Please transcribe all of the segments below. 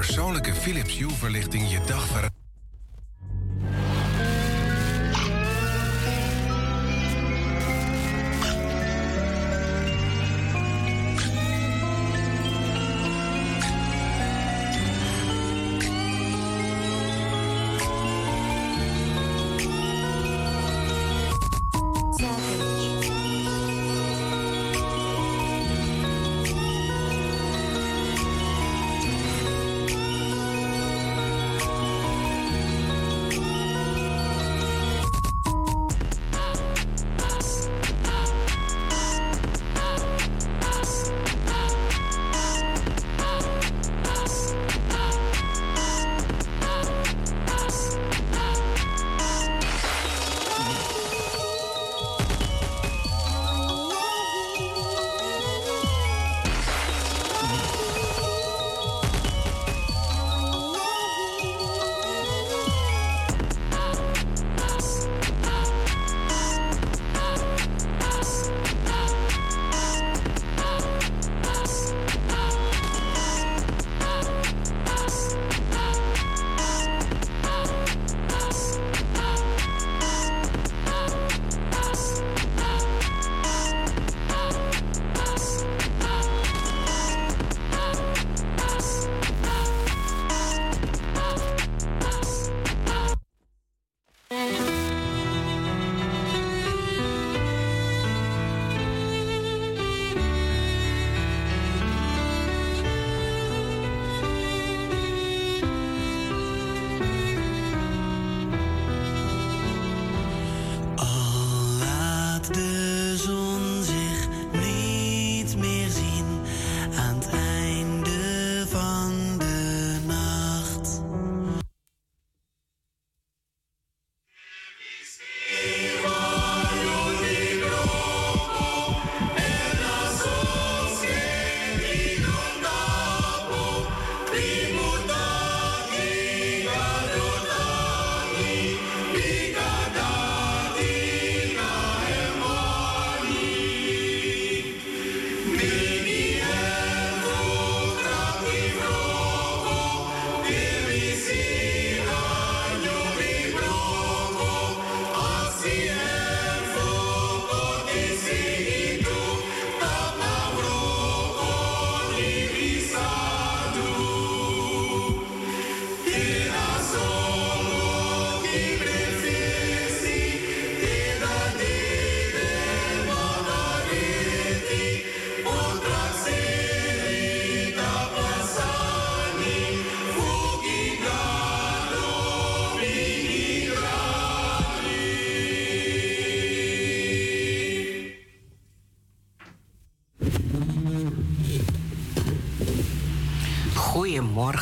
Persoonlijke Philips Hue-verlichting je dag verandert.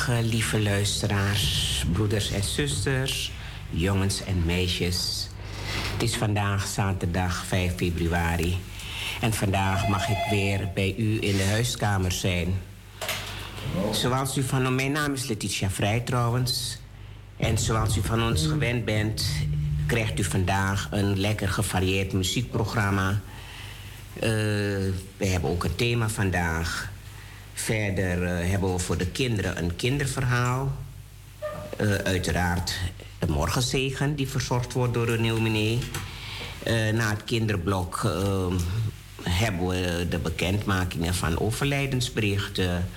Lieve luisteraars, broeders en zusters, jongens en meisjes. Het is vandaag zaterdag 5 februari en vandaag mag ik weer bij u in de huiskamer zijn. Zoals u van mijn naam is Letitia Vrij trouwens. En zoals u van ons gewend bent, krijgt u vandaag een lekker gevarieerd muziekprogramma. Uh, we hebben ook een thema vandaag. Verder uh, hebben we voor de kinderen een kinderverhaal. Uh, uiteraard de morgenzegen die verzorgd wordt door nieuwe meneer. Uh, na het kinderblok ehm, hebben we de bekendmakingen van overlijdensberichten,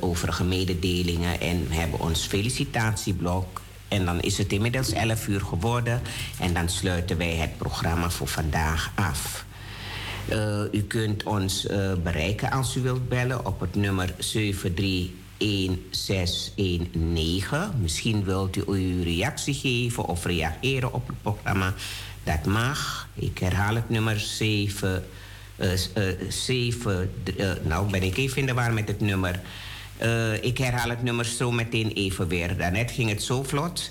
overige mededelingen en hebben ons felicitatieblok. En dan is het inmiddels 11 uur geworden en dan sluiten wij het programma voor vandaag af. Uh, u kunt ons uh, bereiken als u wilt bellen op het nummer 731619. Misschien wilt u uw reactie geven of reageren op het programma. Dat mag. Ik herhaal het nummer 7. Uh, 7 nou, ben ik even in de war met het nummer. ik herhaal het nummer zo meteen even weer. Daarnet ging het zo vlot.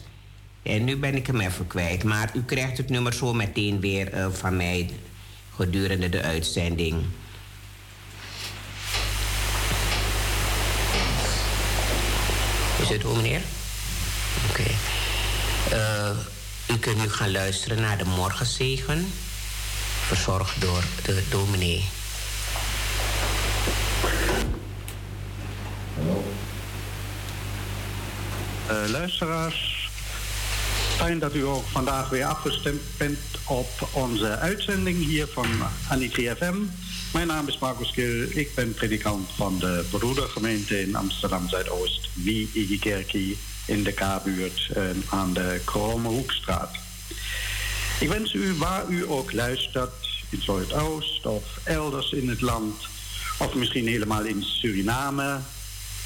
En nu ben ik hem even kwijt. Maar u krijgt het nummer zo meteen weer van mij gedurende de uitzending. Is het hoe, meneer? Oké. Uh, u kunt nu gaan luisteren naar de morgenzegen, verzorgd door de dominee. Uh, luisteraars. Fijn dat u ook vandaag weer afgestemd bent op onze uitzending hier van Annie FM. Mijn naam is Marcus Kil. Ik ben predikant van de broedergemeente in Amsterdam Zuidoost, Wie Igikerkie in de K-buurt uh, aan de Kromme Hoekstraat. Ik wens u waar u ook luistert, in Zuidoost of elders in het land, of misschien helemaal in Suriname.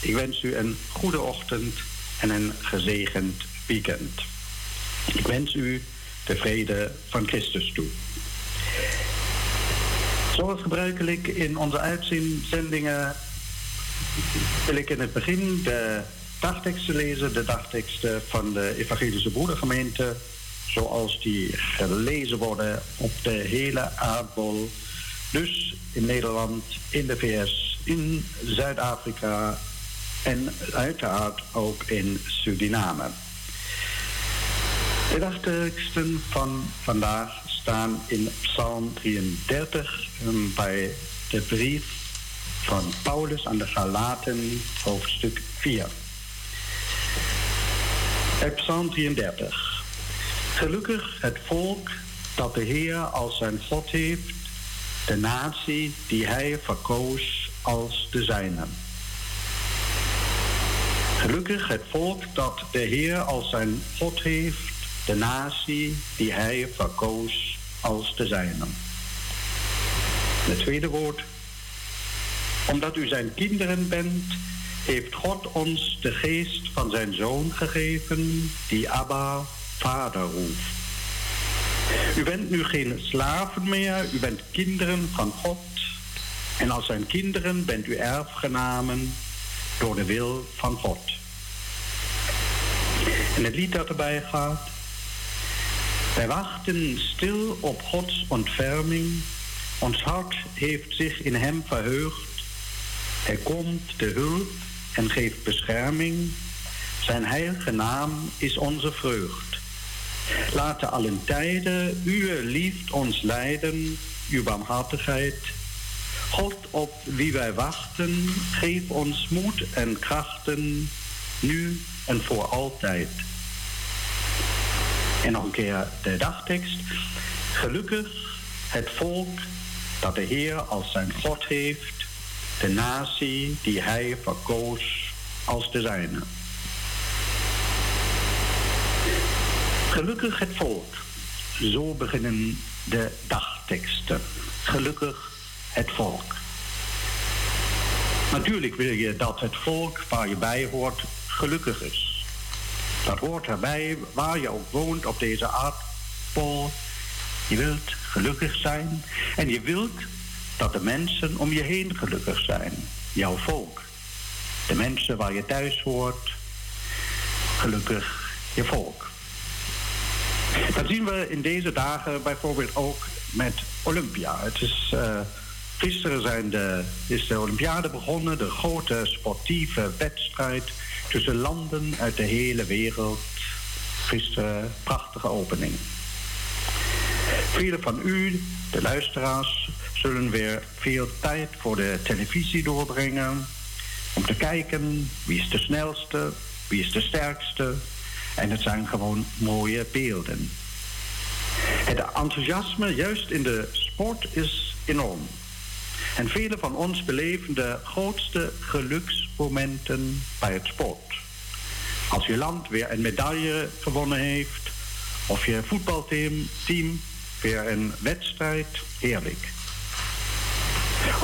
Ik wens u een goede ochtend en een gezegend weekend. Ik wens u de vrede van Christus toe. Zoals gebruikelijk in onze uitzendingen wil ik in het begin de dagteksten lezen, de dagteksten van de Evangelische Broedergemeente, zoals die gelezen worden op de hele aardbol. Dus in Nederland, in de VS, in Zuid-Afrika en uiteraard ook in Suriname. De dagteksten van vandaag staan in Psalm 33 bij de brief van Paulus aan de Galaten, hoofdstuk 4. Uit Psalm 33. Gelukkig het volk dat de Heer als zijn God heeft, de natie die hij verkoos als de zijne. Gelukkig het volk dat de Heer als zijn God heeft, de natie die hij verkoos als de zijne. Het tweede woord. Omdat u zijn kinderen bent, heeft God ons de geest van zijn zoon gegeven, die Abba, vader roept. U bent nu geen slaven meer, u bent kinderen van God. En als zijn kinderen bent u erfgenamen door de wil van God. En het lied dat erbij gaat. Wij wachten stil op Gods ontferming. Ons hart heeft zich in Hem verheugd. Hij komt de hulp en geeft bescherming. Zijn heilige naam is onze vreugd. Laten allen tijden uw liefd ons leiden, uw barmhartigheid. God op wie wij wachten, geef ons moed en krachten, nu en voor altijd. En nog een keer de dagtekst. Gelukkig het volk dat de Heer als zijn God heeft, de natie die hij verkoos als de zijne. Gelukkig het volk. Zo beginnen de dagteksten. Gelukkig het volk. Natuurlijk wil je dat het volk waar je bij hoort gelukkig is. Dat hoort erbij waar je ook woont op deze aardbol. Je wilt gelukkig zijn en je wilt dat de mensen om je heen gelukkig zijn. Jouw volk. De mensen waar je thuis hoort. Gelukkig je volk. Dat zien we in deze dagen bijvoorbeeld ook met Olympia. Het is, uh, gisteren zijn de, is de Olympiade begonnen, de grote sportieve wedstrijd tussen landen uit de hele wereld. Gisteren prachtige opening. Velen van u, de luisteraars, zullen weer veel tijd voor de televisie doorbrengen. Om te kijken wie is de snelste, wie is de sterkste, en het zijn gewoon mooie beelden. Het enthousiasme juist in de sport is enorm. En velen van ons beleven de grootste geluksmomenten bij het sport. Als je land weer een medaille gewonnen heeft, of je voetbalteam team weer een wedstrijd, heerlijk.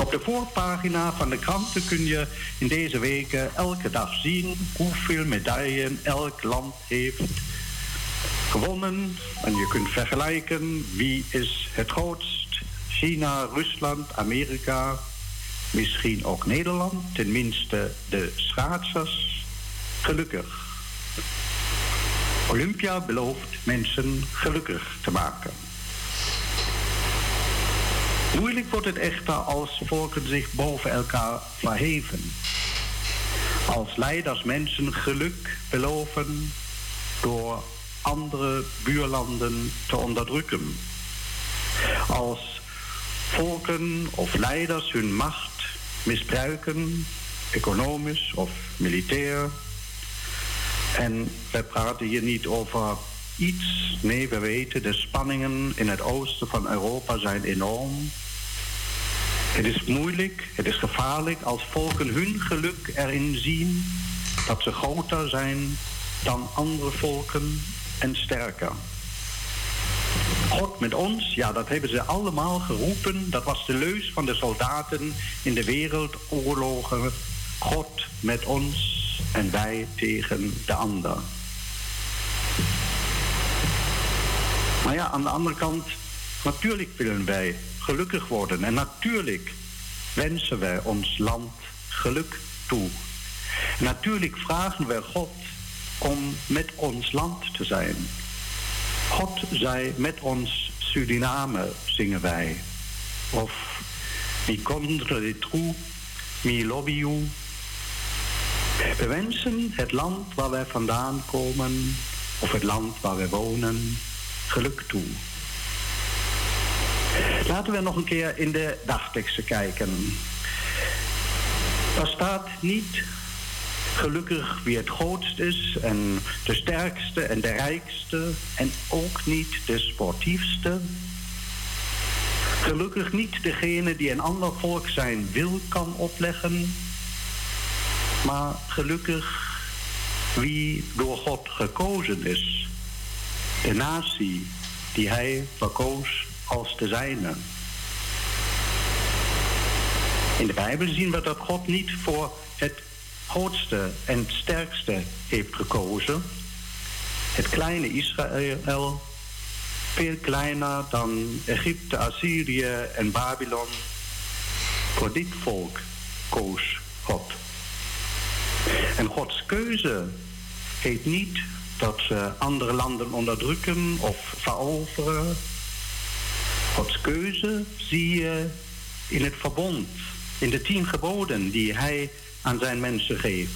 Op de voorpagina van de kranten kun je in deze weken elke dag zien hoeveel medailles elk land heeft gewonnen. En je kunt vergelijken wie is het grootst. China, Rusland, Amerika, misschien ook Nederland. Tenminste de schaatsers. Gelukkig. Olympia belooft mensen gelukkig te maken. Moeilijk wordt het echter als volken zich boven elkaar verheven. Als leiders mensen geluk beloven door andere buurlanden te onderdrukken. Als volken of leiders hun macht misbruiken, economisch of militair, En wij praten hier niet over iets. Nee, we weten, de spanningen in het oosten van Europa zijn enorm. Het is moeilijk, het is gevaarlijk als volken hun geluk erin zien dat ze groter zijn dan andere volken en sterker. God met ons, ja, dat hebben ze allemaal geroepen. Dat was de leus van de soldaten in de wereldoorlogen. God met ons en wij tegen de ander. Maar ja, aan de andere kant, natuurlijk willen wij gelukkig worden. En natuurlijk wensen wij ons land geluk toe. Natuurlijk vragen wij God om met ons land te zijn. God zij met ons Suriname, zingen wij. Of mi contre les trous, mi lobby We wensen het land waar wij vandaan komen, of het land waar wij wonen, geluk toe. Laten we nog een keer in de dagteksten kijken. Daar staat niet gelukkig wie het grootst is en de sterkste en de rijkste en ook niet de sportiefste. Gelukkig niet degene die een ander volk zijn wil kan opleggen, maar gelukkig wie door God gekozen is, de natie die hij verkoos als de zijne. In de Bijbel zien we dat God niet voor het grootste en sterkste heeft gekozen. Het kleine Israël, veel kleiner dan Egypte, Assyrië en Babylon. Voor dit volk koos God. En Gods keuze heet niet dat ze andere landen onderdrukken of veroveren. Gods keuze zie je in het verbond, in de tien geboden die hij aan zijn mensen geeft.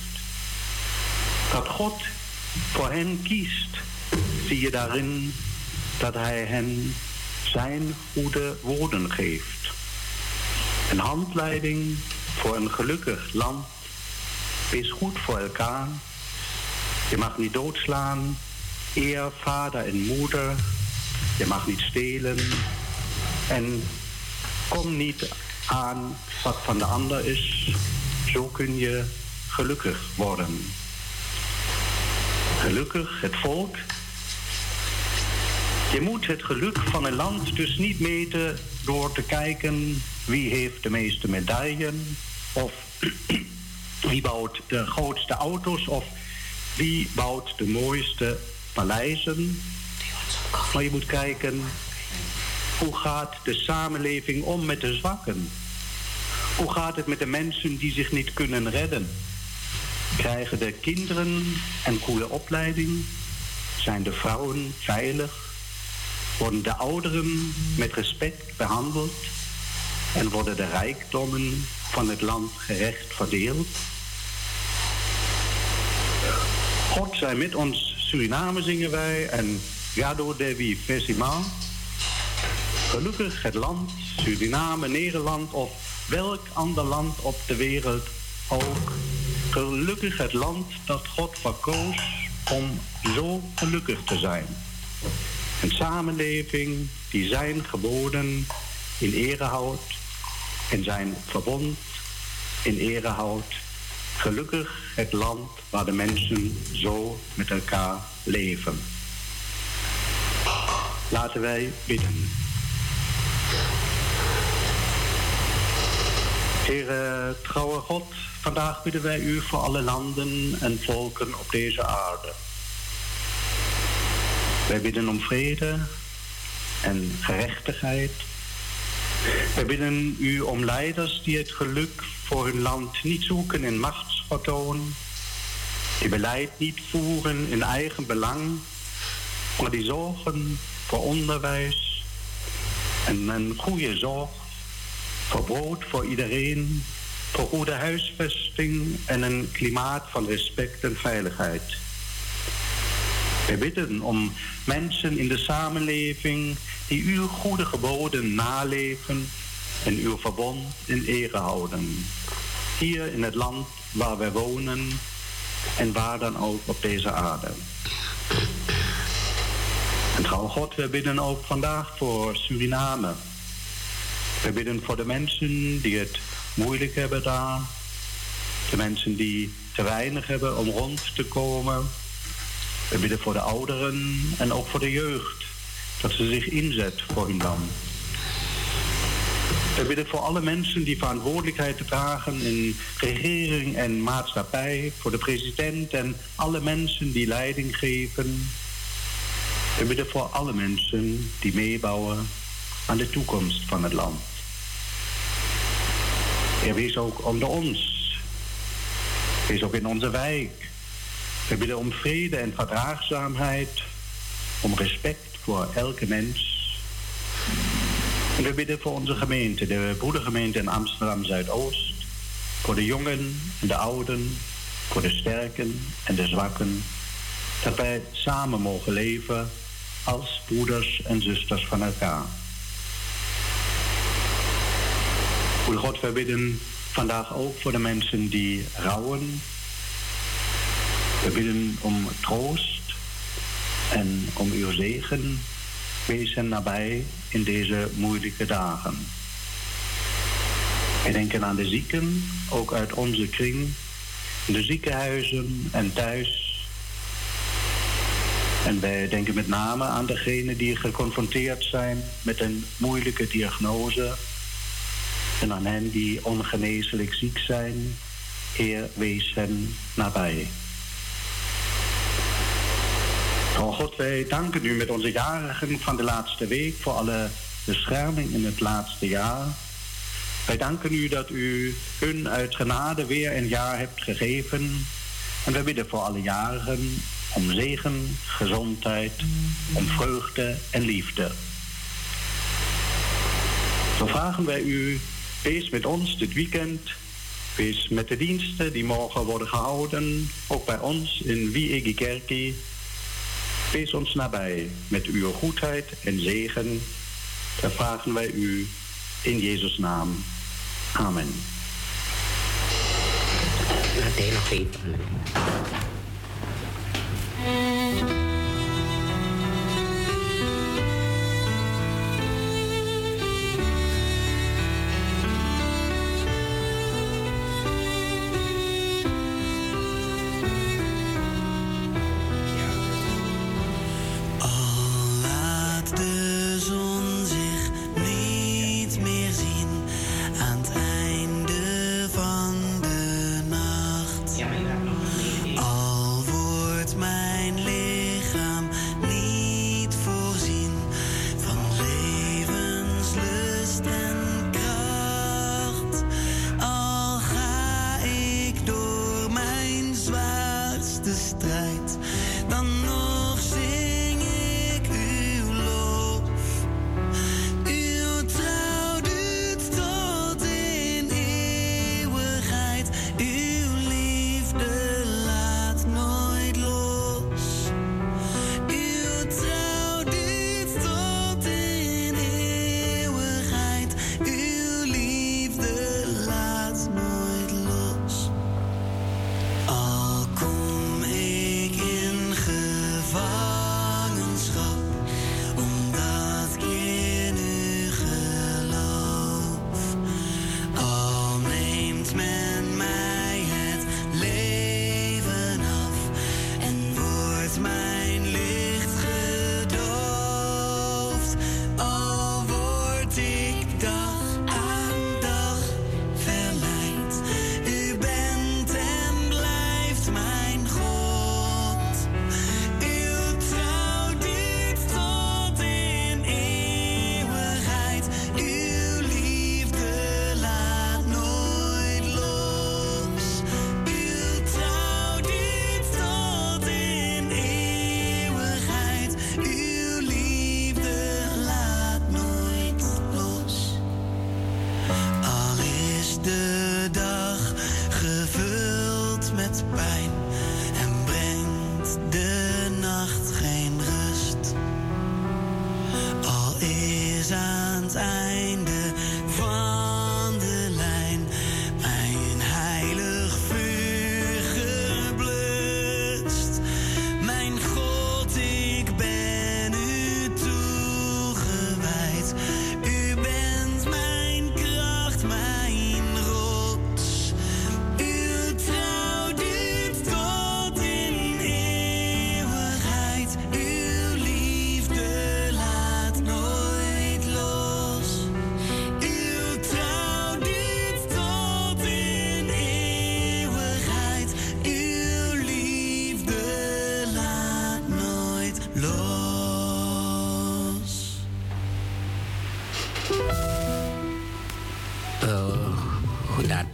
Dat God voor hen kiest, zie je daarin dat hij hen zijn goede woorden geeft. Een handleiding voor een gelukkig land. Wees goed voor elkaar. Je mag niet doodslaan. Eer vader en moeder. Je mag niet stelen. En kom niet aan wat van de ander is. Zo kun je gelukkig worden. Gelukkig het volk. Je moet het geluk van een land dus niet meten door te kijken wie heeft de meeste medailles of wie bouwt de grootste auto's of wie bouwt de mooiste paleizen. Maar je moet kijken hoe gaat de samenleving om met de zwakken. Hoe gaat het met de mensen die zich niet kunnen redden? Krijgen de kinderen een goede opleiding? Zijn de vrouwen veilig? Worden de ouderen met respect behandeld? En worden de rijkdommen van het land gerecht verdeeld? God zij met ons Suriname zingen wij en Gado Devi Festival. Gelukkig het land, Suriname, Nederland of welk ander land op de wereld ook. Gelukkig het land dat God verkoos om zo gelukkig te zijn. Een samenleving die zijn geboden in ere houdt en zijn verbond in ere houdt. Gelukkig het land waar de mensen zo met elkaar leven. Laten wij bidden. Heere trouwe God, vandaag bidden wij u voor alle landen en volken op deze aarde. Wij bidden om vrede en gerechtigheid. Wij bidden u om leiders die het geluk voor hun land niet zoeken in machtsvertoon, die beleid niet voeren in eigen belang, maar die zorgen voor onderwijs en een goede zorg voor brood voor iedereen, voor goede huisvesting en een klimaat van respect en veiligheid. Wij bidden om mensen in de samenleving die uw goede geboden naleven en uw verbond in ere houden. Hier in het land waar wij wonen en waar dan ook op deze aarde. En trouw God, we bidden ook vandaag voor Suriname. We bidden voor de mensen die het moeilijk hebben daar. De mensen die te weinig hebben om rond te komen. We bidden voor de ouderen en ook voor de jeugd. Dat ze zich inzet voor hun land. We bidden voor alle mensen die verantwoordelijkheid dragen in regering en maatschappij. Voor de president en alle mensen die leiding geven. We bidden voor alle mensen die meebouwen aan de toekomst van het land. Er wees ook onder ons. Wees ook in onze wijk. We bidden om vrede en verdraagzaamheid. Om respect voor elke mens. En we bidden voor onze gemeente, de broedergemeente in Amsterdam Zuidoost. Voor de jongen en de ouden. Voor de sterken en de zwakken. Dat wij samen mogen leven als broeders en zusters van elkaar. Goede God, we bidden vandaag ook voor de mensen die rouwen. We bidden om troost en om uw zegen. Wees hen nabij in deze moeilijke dagen. We denken aan de zieken, ook uit onze kring, in de ziekenhuizen en thuis. En wij denken met name aan degenen die geconfronteerd zijn met een moeilijke diagnose en aan hen die ongeneeslijk ziek zijn, Heer, wees hen nabij. Oh God, wij danken u met onze jarigen van de laatste week voor alle bescherming in het laatste jaar. Wij danken u dat u hun uit genade weer een jaar hebt gegeven. En wij bidden voor alle jarigen om zegen, gezondheid, om vreugde en liefde. Zo vragen wij u Wees met ons dit weekend. Wees met de diensten die morgen worden gehouden. Ook bij ons in Wiegi Kerkie. Wees ons nabij met uw goedheid en zegen. Daar vragen wij u in Jezus' naam. Amen.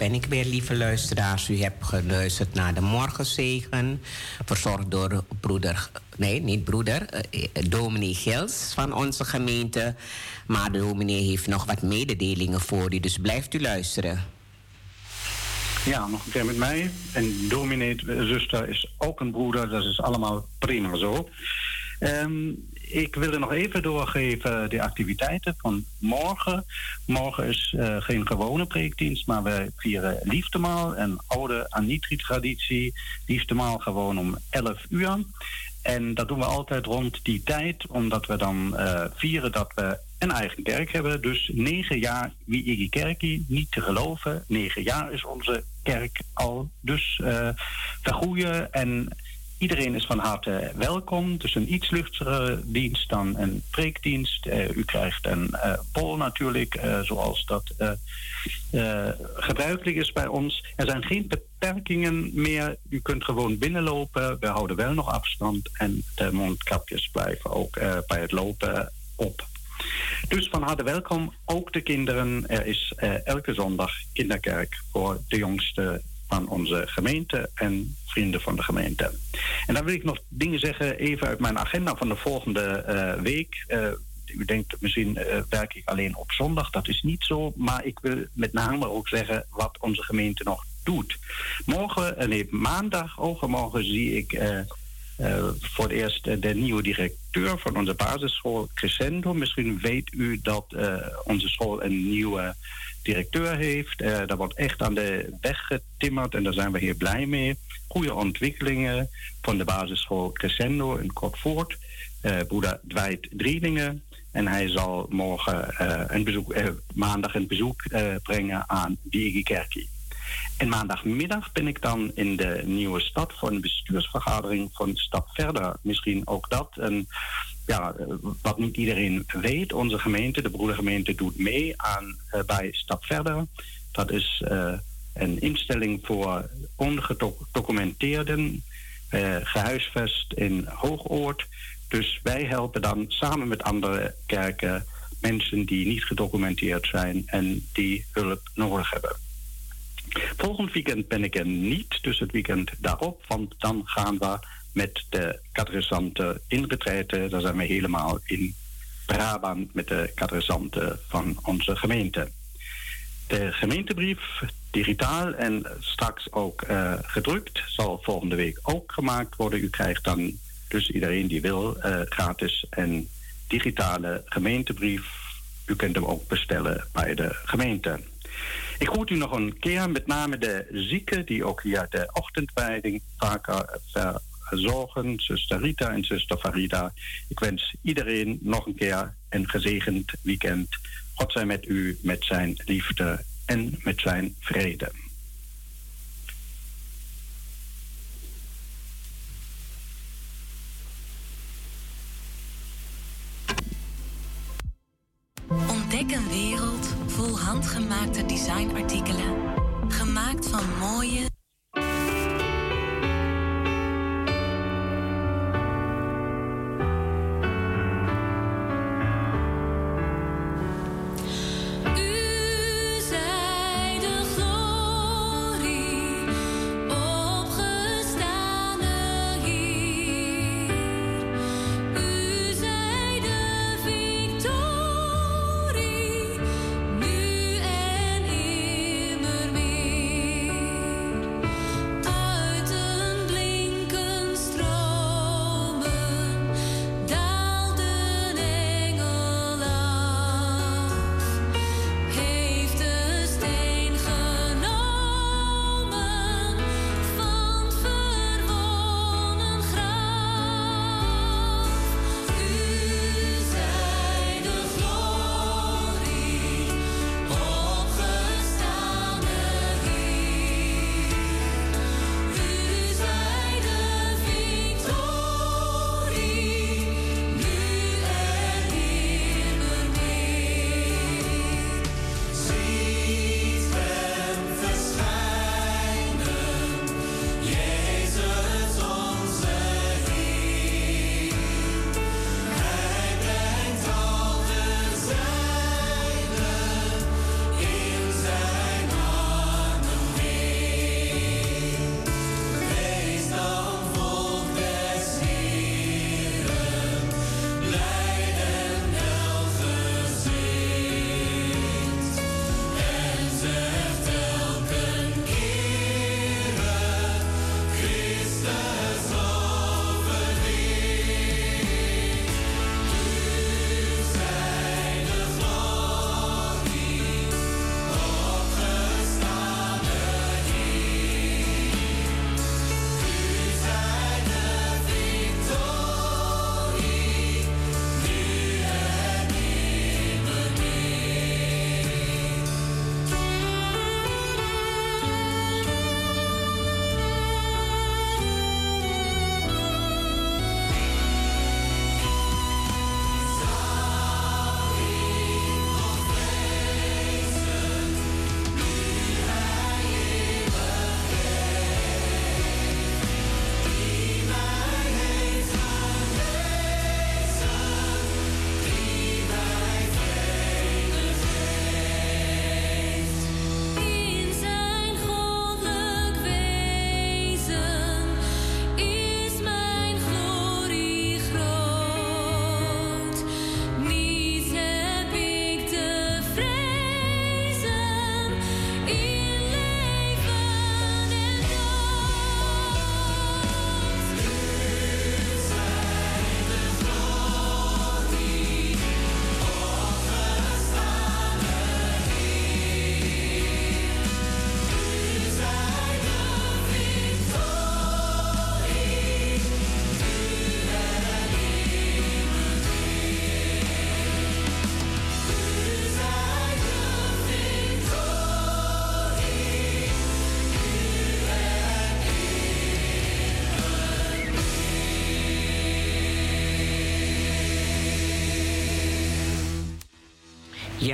Ben ik weer, lieve luisteraars. U hebt geluisterd naar de Morgenzegen, verzorgd door broeder, nee, niet broeder, eh, dominee Gils van onze gemeente. Maar de dominee heeft nog wat mededelingen voor u, dus blijft u luisteren. Ja, nog een keer met mij. En dominee, zuster, is ook een broeder, dat is allemaal prima zo. Um, ik wilde nog even doorgeven de activiteiten van morgen. Morgen is uh, geen gewone preekdienst, maar we vieren liefdemaal, een oude Anitri-traditie. Liefdemaal gewoon om 11 uur. En dat doen we altijd rond die tijd, omdat we dan uh, vieren dat we een eigen kerk hebben. Dus negen jaar wie Iggy Kerkie, niet te geloven. Negen jaar is onze kerk al. Dus uh, en Iedereen is van harte welkom. Dus een iets luchtigere dienst dan een preekdienst. Uh, u krijgt een uh, bol natuurlijk, uh, zoals dat gebruikelijk is bij ons. Er zijn geen beperkingen meer. U kunt gewoon binnenlopen. We houden wel nog afstand. En de mondkapjes blijven ook bij het lopen op. Dus van harte welkom, ook de kinderen. Er is elke zondag kinderkerk voor de jongste van onze gemeente en vrienden van de gemeente. En dan wil ik nog dingen zeggen, even uit mijn agenda van de volgende uh, week. Uh, u denkt misschien uh, werk ik alleen op zondag. Dat is niet zo. Maar ik wil met name ook zeggen wat onze gemeente nog doet. Morgen, nee, maandag, overmorgen zie ik voor het eerst de nieuwe directeur van onze basisschool Crescendo. Misschien weet u dat onze school een nieuwe directeur heeft. Uh, daar wordt echt aan de weg getimmerd en daar zijn we heel blij mee. Goede ontwikkelingen van de basisschool Crescendo in Kortvoort. Uh, broeder Dwight Drielingen. En hij zal morgen uh, een bezoek, maandag een bezoek brengen aan Diegekerkie. En maandagmiddag ben ik dan in de nieuwe stad voor een bestuursvergadering van Stap Verder. Misschien ook dat. een ja, wat niet iedereen weet, onze gemeente, de broedergemeente, doet mee aan uh, bij Stap Verder. Dat is uh, een instelling voor ongedocumenteerden, uh, gehuisvest in Hoogoord. Dus wij helpen dan samen met andere kerken mensen die niet gedocumenteerd zijn en die hulp nodig hebben. Volgend weekend ben ik er niet, dus het weekend daarop, want dan gaan we met de catechisanten in. Daar zijn we helemaal in Brabant met de catechisanten van onze gemeente. De gemeentebrief, digitaal en straks ook uh, gedrukt, zal volgende week ook gemaakt worden. U krijgt dan dus iedereen die wil uh, gratis een digitale gemeentebrief. U kunt hem ook bestellen bij de gemeente. Ik groet u nog een keer, met name de zieken die ook hier de ochtendwijding vaker ver zorgen, zuster Rita en zuster Farida. Ik wens iedereen nog een keer een gezegend weekend. God zij met u, met zijn liefde en met zijn vrede. Ontdek een wereld vol handgemaakte designartikelen. Gemaakt van mooie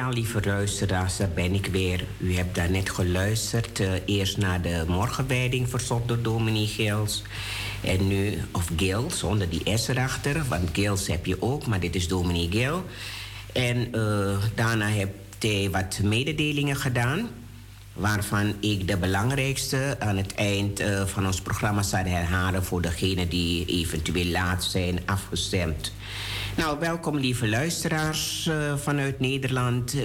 Ja, lieve luisteraars, daar ben ik weer. U hebt daar net geluisterd. Uh, eerst naar de morgenwijding verzorgd door dominee Gils. En nu, of Gil, zonder die S erachter. Want Gils heb je ook, maar dit is dominee Gil. En uh, daarna heeft hij wat mededelingen gedaan. Waarvan ik de belangrijkste aan het eind uh, van ons programma zal herhalen... voor degenen die eventueel laat zijn afgestemd. Nou, welkom lieve luisteraars uh, vanuit Nederland, uh,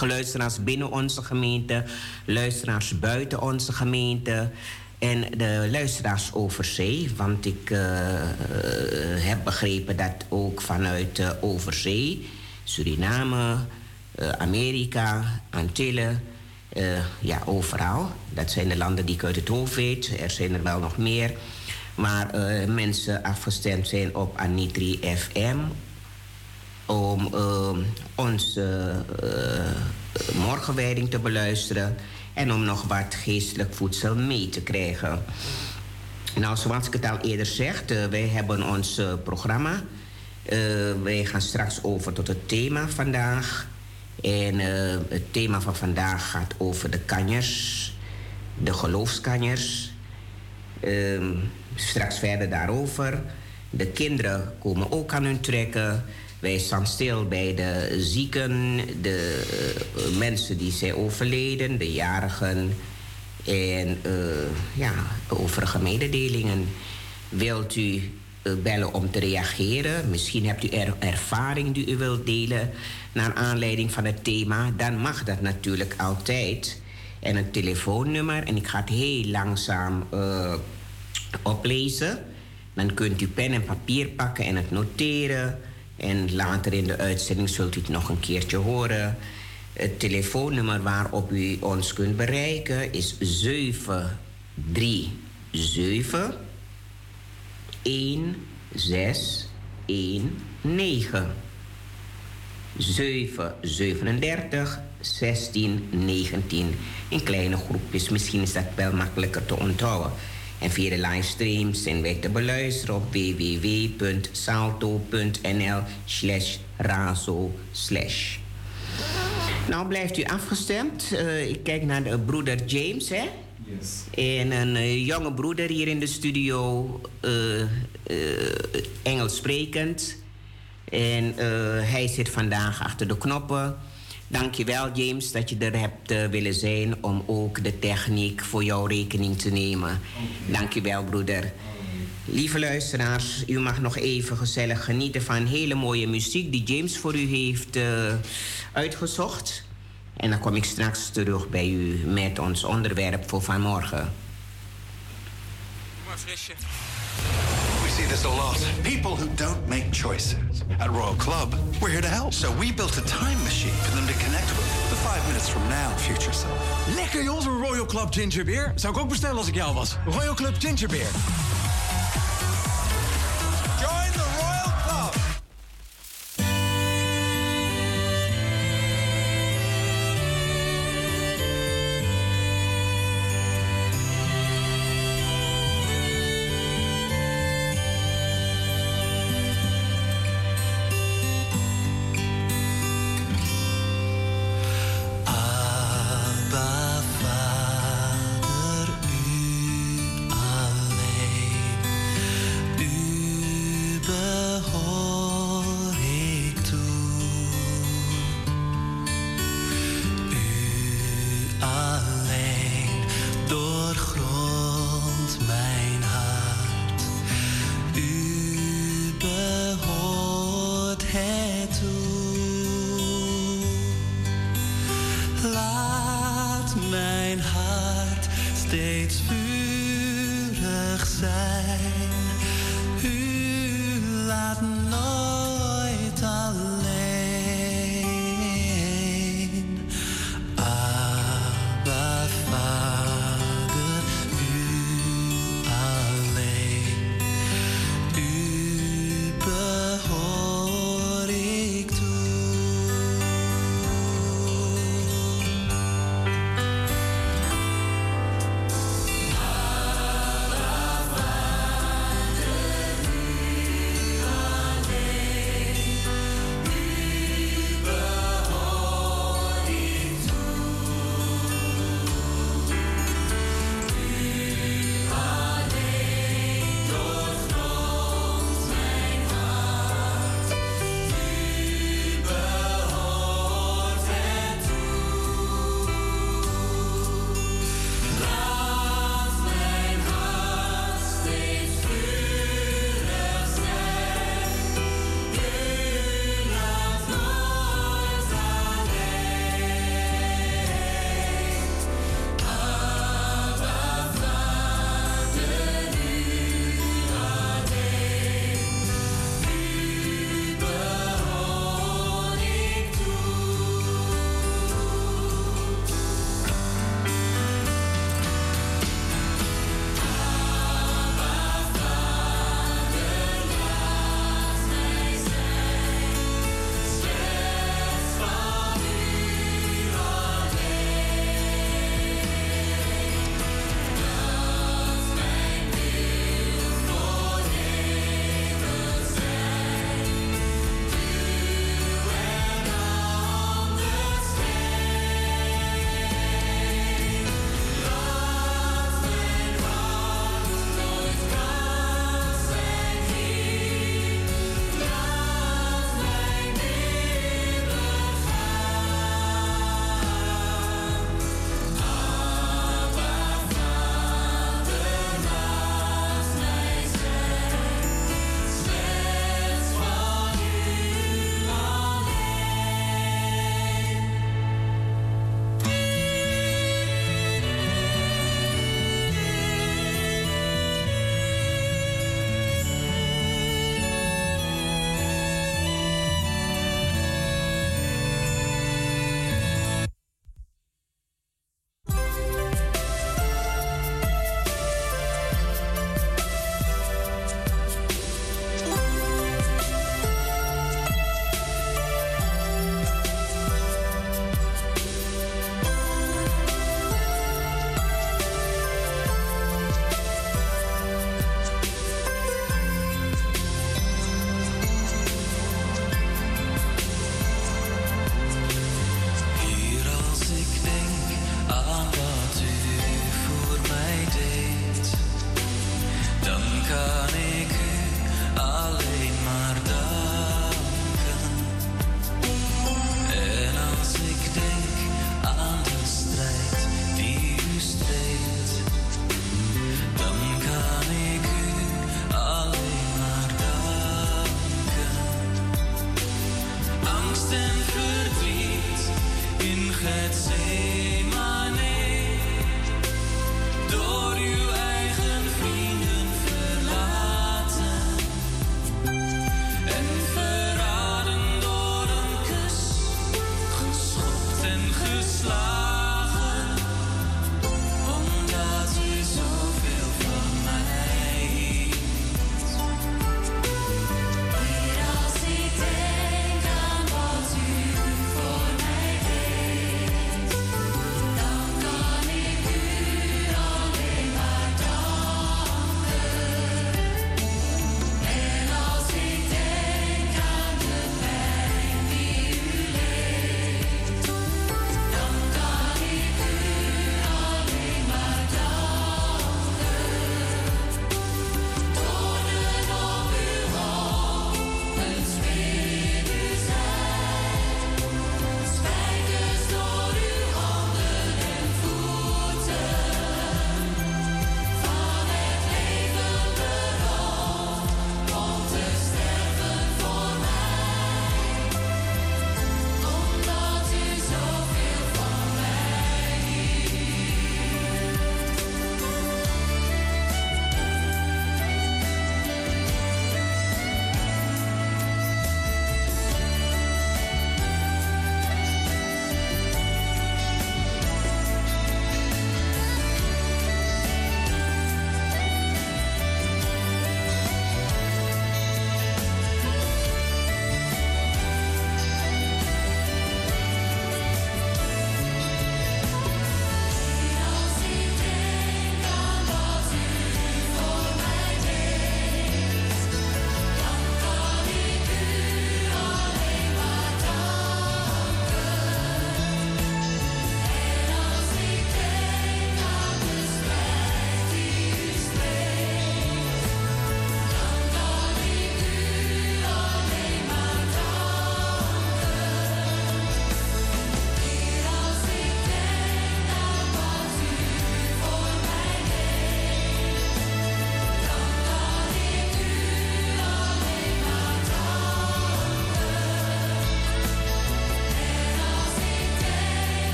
luisteraars binnen onze gemeente, luisteraars buiten onze gemeente en de luisteraars over zee. Want ik heb begrepen dat ook vanuit overzee, Suriname, Amerika, Antillen, ja, overal. Dat zijn de landen die ik uit het hoofd weet. Er zijn er wel nog meer. Maar mensen afgestemd zijn op Anitri FM om uh, onze uh, morgenwijding te beluisteren en om nog wat geestelijk voedsel mee te krijgen. Nou, zoals ik het al eerder zeg, uh, wij hebben ons programma. wij gaan straks over tot het thema vandaag. En het thema van vandaag gaat over de kanjers, de geloofskanjers. Ehm, straks verder daarover. De kinderen komen ook aan hun trekken. Wij staan stil bij de zieken, de uh, mensen die zijn overleden, de jarigen en uh, ja, overige mededelingen. Wilt u uh, bellen om te reageren? Misschien hebt u er ervaring die u wilt delen naar aanleiding van het thema. Dan mag dat natuurlijk altijd. En een telefoonnummer, en ik ga het heel langzaam oplezen. Dan kunt u pen en papier pakken en het noteren. En later in de uitzending zult u het nog een keertje horen. Het telefoonnummer waarop u ons kunt bereiken is 737 1619. 737 1619. In kleine groepjes, misschien is dat wel makkelijker te onthouden. En via de livestream zijn wij te beluisteren op www.salto.nl slash razo slash. Nou blijft u afgestemd. Uh, ik kijk naar de broeder James, hè? Yes. En een uh, jonge broeder hier in de studio, uh, Engels sprekend. En hij zit vandaag achter de knoppen. Dankjewel James dat je er hebt uh, willen zijn om ook de techniek voor jouw rekening te nemen. Dankjewel broeder. Lieve luisteraars, u mag nog even gezellig genieten van hele mooie muziek die James voor u heeft uh, uitgezocht. En dan kom ik straks terug bij u met ons onderwerp voor vanmorgen. Kom maar frisje. See this a lot. People who don't make choices. At Royal Club, we're here to help. So we built a time machine for them to connect with the five minutes from now future self. Lekker joh, Royal Club gingerbeer. Zou ik ook bestellen als ik jou was. Royal Club gingerbeer.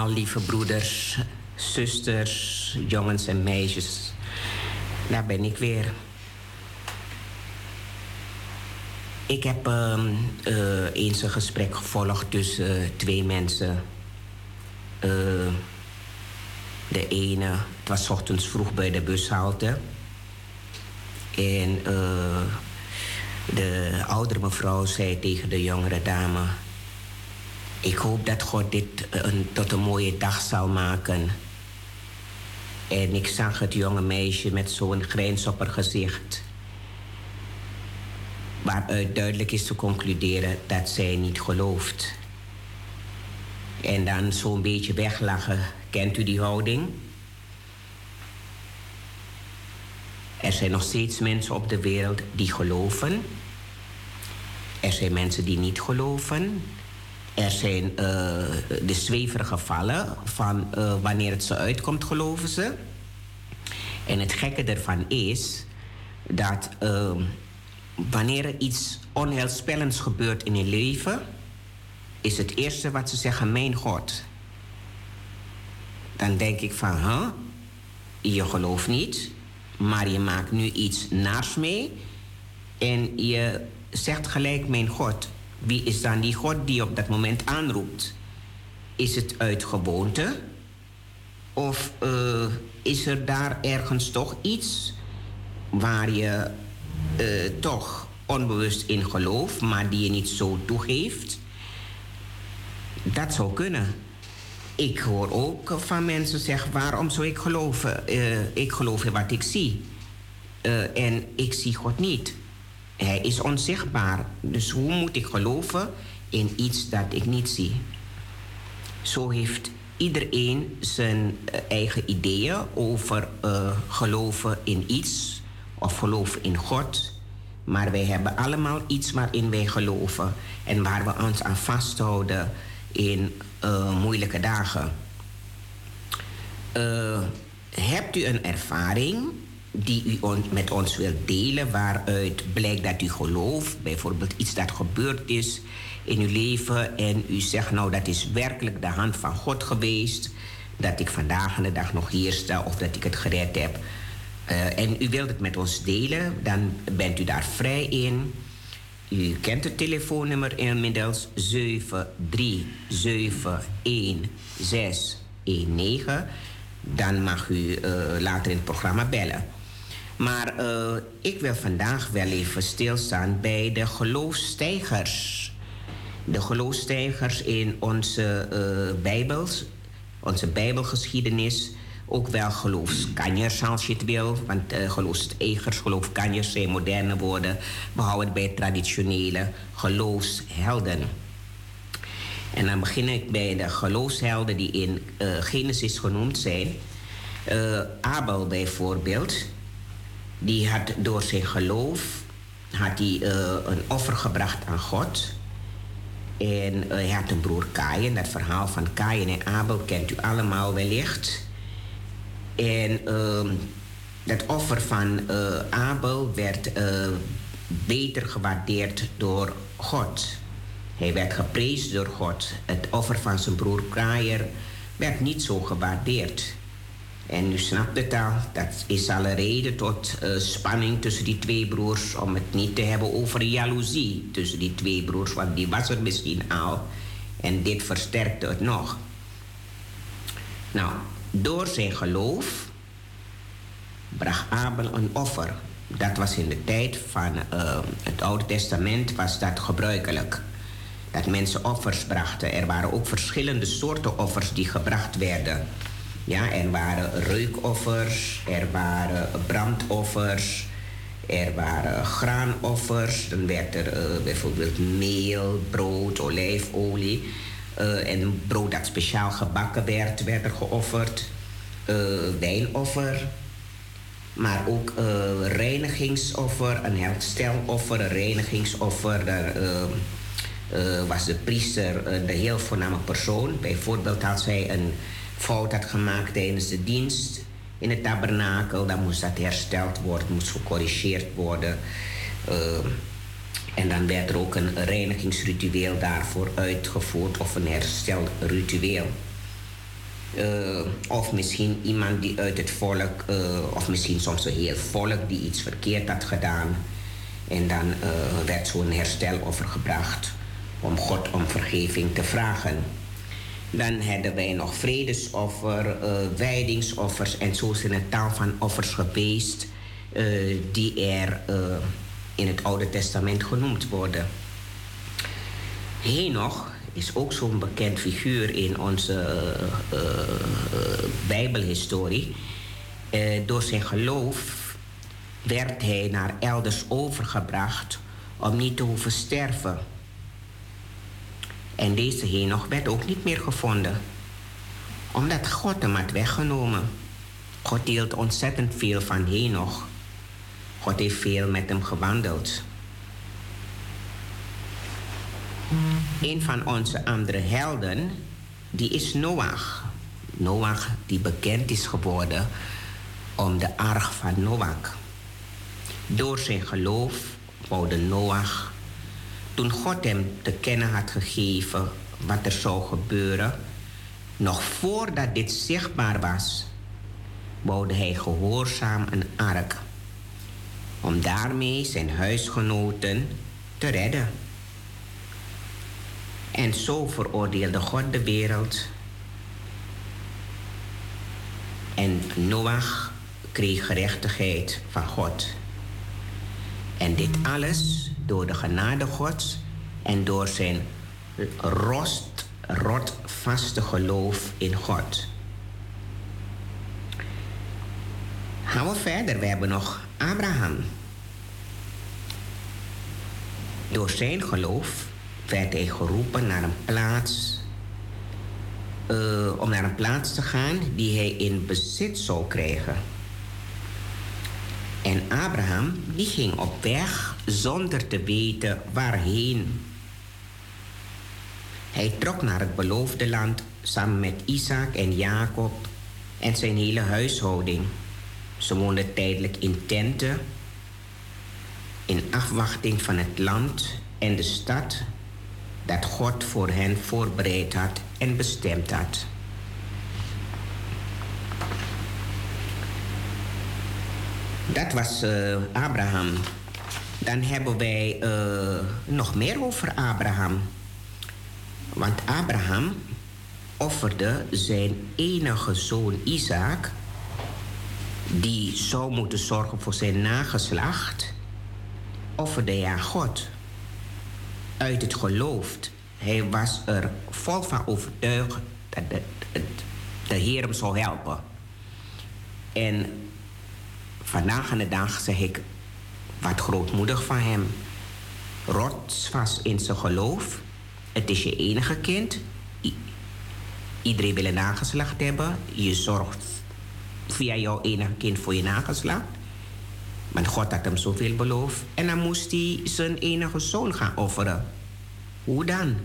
Lieve broeders, zusters, jongens en meisjes. Daar ben ik weer. Ik heb uh, uh, eens een gesprek gevolgd tussen uh, twee mensen. Uh, de ene, het was ochtends vroeg bij de bushalte. En de oudere mevrouw zei tegen de jongere dame: Ik hoop dat God dit een, tot een mooie dag zal maken. En ik zag het jonge meisje met zo'n grijns op haar gezicht. Waaruit duidelijk is te concluderen dat zij niet gelooft. En dan zo'n beetje weglachen. Kent u die houding? Er zijn nog steeds mensen op de wereld die geloven. Er zijn mensen die niet geloven. Er zijn uh, de zweverige gevallen van uh, wanneer het ze uitkomt, geloven ze. En het gekke ervan is dat uh, wanneer er iets onheilspellends gebeurt in je leven, is het eerste wat ze zeggen: Mijn God. Dan denk ik van, huh? je gelooft niet, maar je maakt nu iets naars mee en je zegt gelijk: Mijn God. Wie is dan die God die op dat moment aanroept? Is het uit gewoonte? Of uh, is er daar ergens toch iets waar je uh, toch onbewust in gelooft, maar die je niet zo toegeeft? Dat zou kunnen. Ik hoor ook van mensen zeggen: waarom zou ik geloven? Uh, ik geloof in wat ik zie. en ik zie God niet. Hij is onzichtbaar. Dus hoe moet ik geloven in iets dat ik niet zie? Zo heeft iedereen zijn uh, eigen ideeën over uh, geloven in iets of geloven in God. Maar wij hebben allemaal iets waarin wij geloven en waar we ons aan vasthouden in uh, moeilijke dagen. hebt u een ervaring die u met ons wilt delen, waaruit blijkt dat u gelooft, bijvoorbeeld iets dat gebeurd is in uw leven en u zegt nou dat is werkelijk de hand van God geweest, dat ik vandaag aan de dag nog hier sta of dat ik het gered heb. Uh, en u wilt het met ons delen, dan bent u daar vrij in. U kent het telefoonnummer inmiddels 7371619. Dan mag u uh, later in het programma bellen. Maar uh, ik wil vandaag wel even stilstaan bij de geloofstijgers. De geloofstijgers in onze uh, Bijbels, onze Bijbelgeschiedenis. Ook wel geloofskanjers als je het wil. Want uh, geloofstijgers, geloofkanjers zijn moderne woorden. We houden bij traditionele geloofshelden. En dan begin ik bij de geloofshelden die in Genesis genoemd zijn. Abel bijvoorbeeld die had door zijn geloof had hij, uh, een offer gebracht aan God. En uh, hij had een broer Kain. Dat verhaal van Kain en Abel kent u allemaal wellicht. En uh, dat offer van uh, Abel werd beter gewaardeerd door God. Hij werd geprezen door God. Het offer van zijn broer Kain werd niet zo gewaardeerd. En u snapt het al, dat is al een reden tot uh, spanning tussen die twee broers. Om het niet te hebben over jaloezie tussen die twee broers, want die was er misschien al. En dit versterkte het nog. Nou, door zijn geloof bracht Abel een offer. Dat was in de tijd van uh, het Oude Testament was dat gebruikelijk. Dat mensen offers brachten. Er waren ook verschillende soorten offers die gebracht werden. Ja, er waren reukoffers, er waren brandoffers, er waren graanoffers. Dan werd er uh, bijvoorbeeld meel, brood, olijfolie. Uh, en brood dat speciaal gebakken werd, werd er geofferd. Uh, wijnoffer. Maar ook reinigingsoffer, een hersteloffer, een reinigingsoffer. Daar was de priester de heel voorname persoon. Bijvoorbeeld als hij een fout had gemaakt tijdens de dienst in het tabernakel, dan moest dat hersteld worden, moest gecorrigeerd worden. Uh, en dan werd er ook een reinigingsritueel daarvoor uitgevoerd of een herstelritueel. Uh, of misschien iemand die uit het volk, uh, of misschien soms een heel volk die iets verkeerd had gedaan. En dan uh, werd zo'n hersteloffer gebracht om God om vergeving te vragen. Dan hadden wij nog vredesoffer, wijdingsoffers en zo zijn een taal van offers geweest die er in het Oude Testament genoemd worden. Henoch is ook zo'n bekend figuur in onze uh, uh, Bijbelhistorie. Uh, door zijn geloof werd hij naar elders overgebracht om niet te hoeven sterven. En deze Henoch werd ook niet meer gevonden, omdat God hem had weggenomen. God hield ontzettend veel van Henoch. God heeft veel met hem gewandeld. Een van onze andere helden, die is Noach. Noach die bekend is geworden om de arg van Noach. Door zijn geloof bouwde Noach, toen God hem te kennen had gegeven wat er zou gebeuren, nog voordat dit zichtbaar was, bouwde hij gehoorzaam een ark om daarmee zijn huisgenoten te redden. En zo veroordeelde God de wereld. En Noach kreeg gerechtigheid van God. En dit alles door de genade Gods en door zijn rost, rotvaste geloof in God. Gaan we verder. We hebben nog Abraham. Door zijn geloof werd hij geroepen naar een plaats. Uh, om naar een plaats te gaan die hij in bezit zou krijgen. En Abraham die ging op weg zonder te weten waarheen. Hij trok naar het beloofde land samen met Isaac en Jacob en zijn hele huishouding. Ze woonden tijdelijk in tenten in afwachting van het land en de stad dat God voor hen voorbereid had en bestemd had. Dat was uh, Abraham. Dan hebben wij uh, nog meer over Abraham. Want Abraham offerde zijn enige zoon Isaac, die zou moeten zorgen voor zijn nageslacht, offerde hij aan God uit het geloof. Hij was er vol van overtuigd dat de, de Heer hem zou helpen. En vandaag aan de dag zeg ik wat grootmoedig van hem. Rotsvast in zijn geloof. Het is je enige kind. iedereen wil een nageslacht hebben. Je zorgt via jouw enige kind voor je nageslacht. Want God had hem zoveel beloofd. En dan moest hij zijn enige zoon gaan offeren. Hoe dan?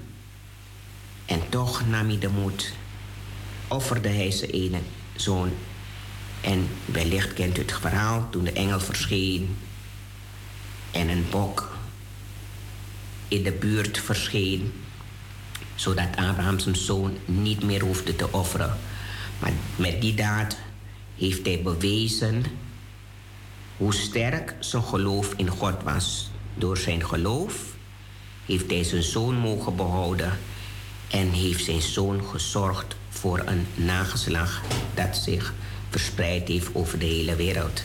En toch nam hij de moed. Offerde hij zijn ene zoon. En wellicht kent u het verhaal toen de engel verscheen. En een bok in de buurt verscheen. Zodat Abraham zijn zoon niet meer hoefde te offeren. Maar met die daad heeft hij bewezen hoe sterk zijn geloof in God was. Door zijn geloof heeft hij zijn zoon mogen behouden en heeft zijn zoon gezorgd voor een nageslag dat zich verspreid heeft over de hele wereld.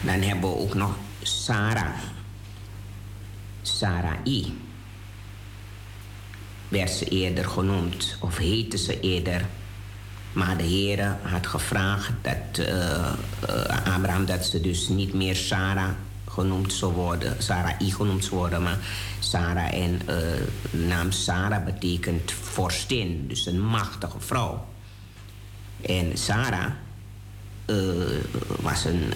Dan hebben we ook nog Sarah. Sarai. Werd ze eerder genoemd, of heette ze eerder maar de Heer had gevraagd dat uh, Abraham dat ze dus niet meer Sarah genoemd zou worden, Sarai genoemd zou worden, maar Sarah en de naam Sarah betekent vorstin, dus een machtige vrouw. En Sarah was een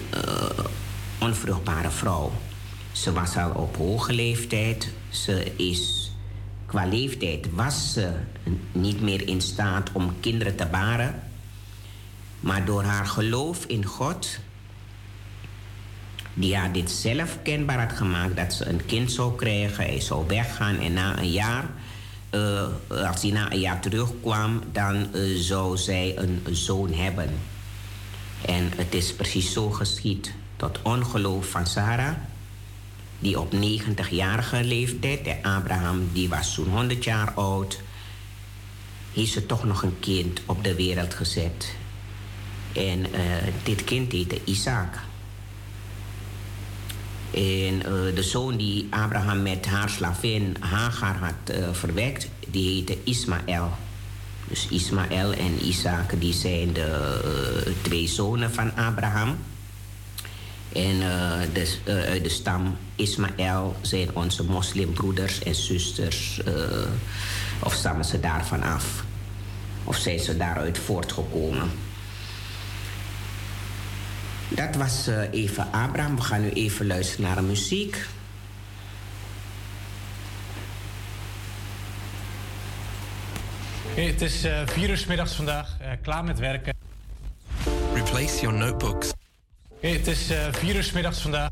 onvruchtbare vrouw. Ze was al op hoge leeftijd. Ze is Qua leeftijd was ze niet meer in staat om kinderen te baren. Maar door haar geloof in God, die haar dit zelf kenbaar had gemaakt dat ze een kind zou krijgen, hij zou weggaan en na een jaar uh, als hij na een jaar terugkwam, dan uh, zou zij een, zoon hebben. En het is precies zo geschied. Tot ongeloof van Sarah, die op 90-jarige leeftijd, en Abraham die was zo'n 100 jaar oud, heeft ze toch nog een kind op de wereld gezet. En uh, dit kind heette Isaac. En uh, de zoon die Abraham met haar slavin Hagar had uh, verwekt, die heette Ismaël. Dus Ismaël en Isaac, die zijn de uh, twee zonen van Abraham. En uit de stam Ismaël zijn onze moslimbroeders en zusters, of stammen ze daarvan af? Of zijn ze daaruit voortgekomen? Dat was uh, even Abraham. We gaan nu even luisteren naar de muziek. Het is uh, vier uur s middags vandaag. Uh, klaar met werken. Replace your notebooks. Het is vier uur s middags vandaag.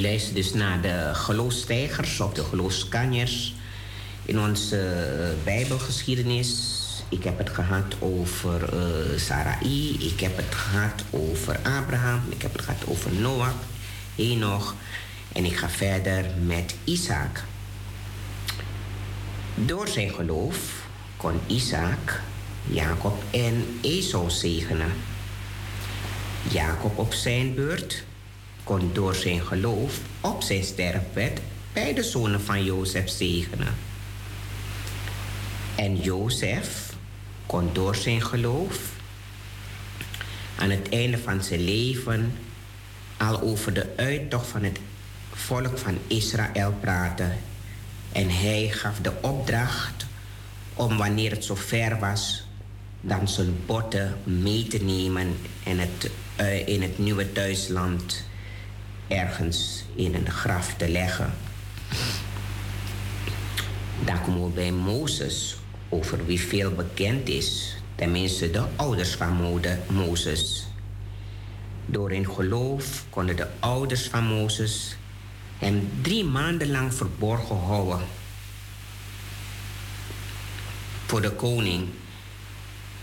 Luistert dus naar de geloofstijgers of de geloofskanjers in onze Bijbelgeschiedenis. Ik heb het gehad over uh, Sarai, ik heb het gehad over Abraham, ik heb het gehad over Noach, Enoch en ik ga verder met Isaac. Door zijn geloof kon Isaac Jacob en Esau zegenen. Jacob op zijn beurt kon door zijn geloof op zijn sterfbed beide zonen van Jozef zegenen. En Jozef kon door zijn geloof aan het einde van zijn leven al over de uittocht van het volk van Israël praten. En hij gaf de opdracht om wanneer het zover was, dan zijn botten mee te nemen en het, uh, in het nieuwe thuisland ergens in een graf te leggen. Dan komen we bij Mozes, over wie veel bekend is, tenminste de ouders van Mozes. Door hun geloof konden de ouders van Mozes hem drie maanden lang verborgen houden. Voor de koning.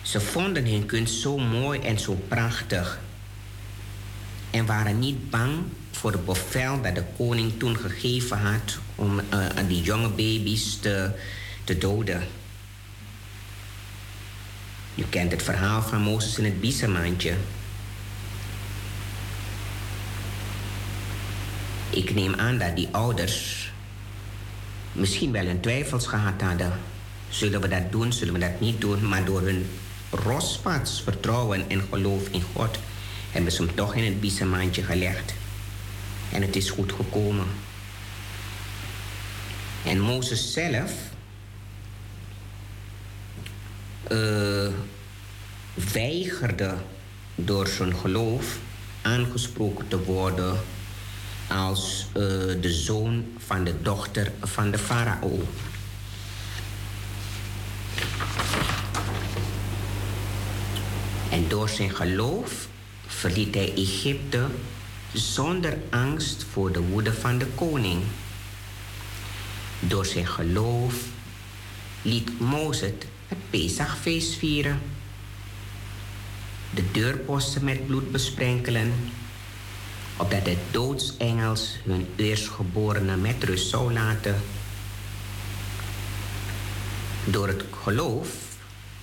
Ze vonden hun kunst zo mooi en zo prachtig. En waren niet bang voor het bevel dat de koning toen gegeven had om uh, die jonge baby's te, te doden. U kent het verhaal van Mozes in het biezenmandje. Ik neem aan dat die ouders misschien wel hun twijfels gehad hadden. Zullen we dat doen, zullen we dat niet doen? Maar door hun rospads vertrouwen en geloof in God hebben ze hem toch in het biezenmandje gelegd. En het is goed gekomen. En Mozes zelf uh, weigerde door zijn geloof aangesproken te worden als uh, de zoon van de dochter van de farao. En door zijn geloof verliet hij Egypte zonder angst voor de woede van de koning. Door zijn geloof liet Mozes het Pesachfeest vieren, de deurposten met bloed besprenkelen, opdat de doodsengels hun eerstgeborene met rust zou laten. Door het geloof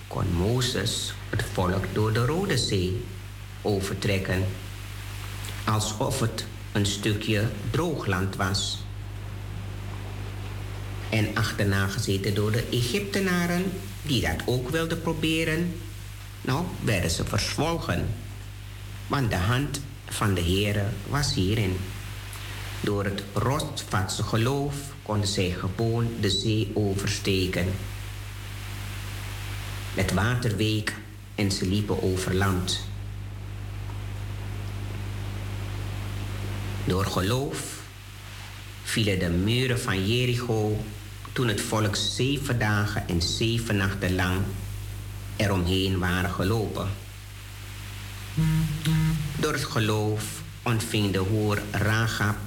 kon Mozes het volk door de Rode Zee overtrekken, alsof het een stukje droogland was. En achterna gezeten door de Egyptenaren, die dat ook wilden proberen. Nou, werden ze verzwolgen. Want de hand van de Heere was hierin. Door het rotvatse geloof konden zij gewoon de zee oversteken. Het water week en ze liepen over land. Door geloof vielen de muren van Jericho toen het volk zeven dagen en zeven nachten lang eromheen waren gelopen. Door het geloof ontving de hoer Ragab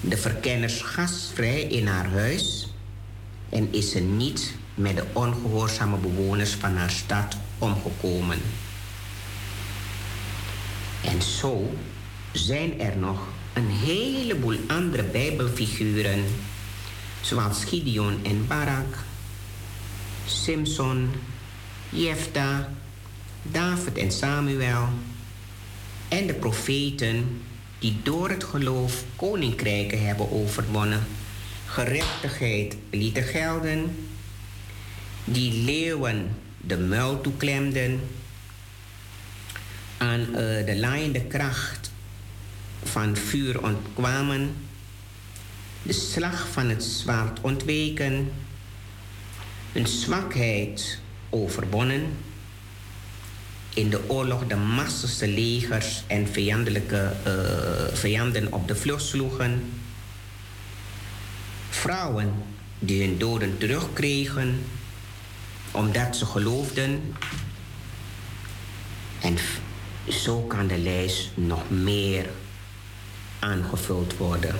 de verkenners gastvrij in haar huis en is ze niet met de ongehoorzame bewoners van haar stad omgekomen. En zo zijn er nog een heleboel andere Bijbelfiguren, zoals Gideon en Barak, Simpson, Jefta, David en Samuel en de profeten die door het geloof koninkrijken hebben overwonnen, gerechtigheid lieten gelden, die leeuwen de muil toeklemden, aan uh, de laaiende kracht van vuur ontkwamen, de slag van het zwaard ontweken, hun zwakheid overwonnen, in de oorlog de masselijke legers en vijandelijke uh, vijanden op de vlucht sloegen, vrouwen die hun doden terugkregen omdat ze geloofden. En zo kan de lijst nog meer aangevuld worden.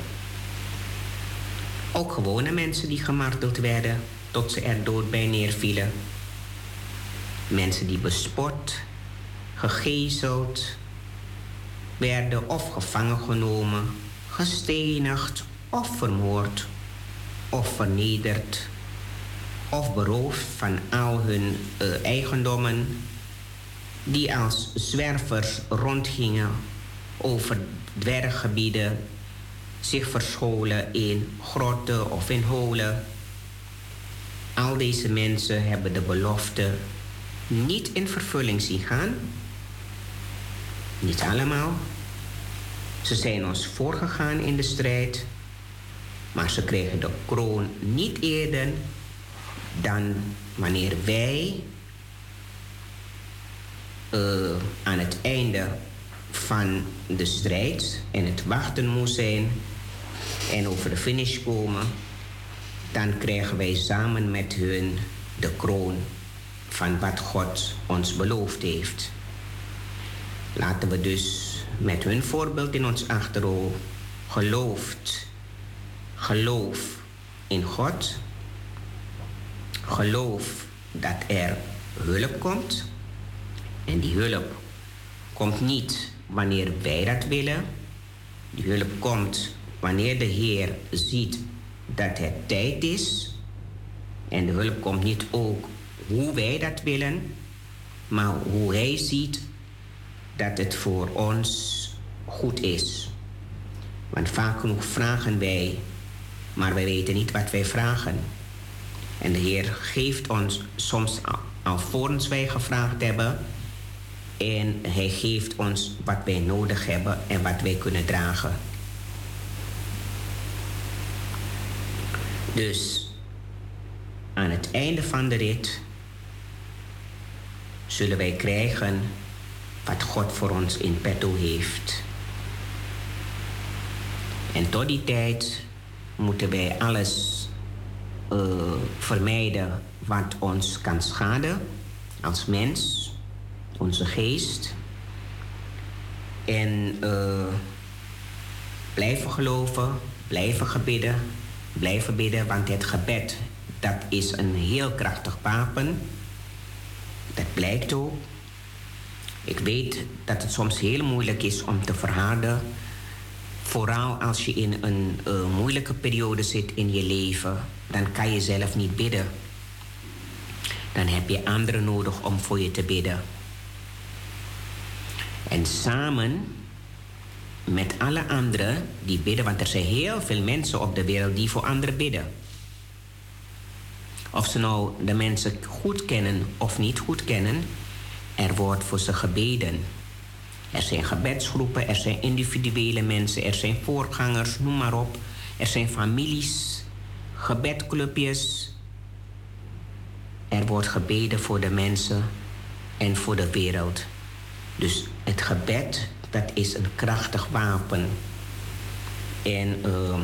Ook gewone mensen die gemarteld werden tot ze er dood bij neervielen. Mensen die bespot, gegezeld werden of gevangen genomen, gestenigd of vermoord of vernederd of beroofd van al hun uh, eigendommen, die als zwervers rondgingen over dwerggebieden, zich verscholen in grotten of in holen. Al deze mensen hebben de belofte niet in vervulling zien gaan. Niet allemaal. Ze zijn ons voorgegaan in de strijd, maar ze kregen de kroon niet eerder dan wanneer wij uh, aan het einde van de strijd en het wachten moet zijn en over de finish komen, dan krijgen wij samen met hun de kroon van wat God ons beloofd heeft. Laten we dus met hun voorbeeld in ons achterhoofd gelooft. Geloof in God. Geloof dat er hulp komt. En die hulp komt niet wanneer wij dat willen. Die hulp komt wanneer de Heer ziet dat het tijd is. En de hulp komt niet ook hoe wij dat willen, maar hoe Hij ziet dat het voor ons goed is. Want vaak genoeg vragen wij, maar wij weten niet wat wij vragen. En de Heer geeft ons soms alvorens wij gevraagd hebben. En Hij geeft ons wat wij nodig hebben en wat wij kunnen dragen. Dus aan het einde van de rit zullen wij krijgen wat God voor ons in petto heeft. En tot die tijd moeten wij alles uh, vermijden wat ons kan schaden als mens, onze geest. En uh, blijven geloven, blijven gebidden, blijven bidden, want het gebed dat is een heel krachtig wapen. Dat blijkt ook. Ik weet dat het soms heel moeilijk is om te verharden. Vooral als je in een uh, moeilijke periode zit in je leven, dan kan je zelf niet bidden. Dan heb je anderen nodig om voor je te bidden. En samen met alle anderen die bidden, want er zijn heel veel mensen op de wereld die voor anderen bidden. Of ze nou de mensen goed kennen of niet goed kennen, er wordt voor ze gebeden. Er zijn gebedsgroepen, er zijn individuele mensen, er zijn voorgangers, noem maar op. Er zijn families, gebedclubjes. Er wordt gebeden voor de mensen en voor de wereld. Dus het gebed, dat is een krachtig wapen. En uh,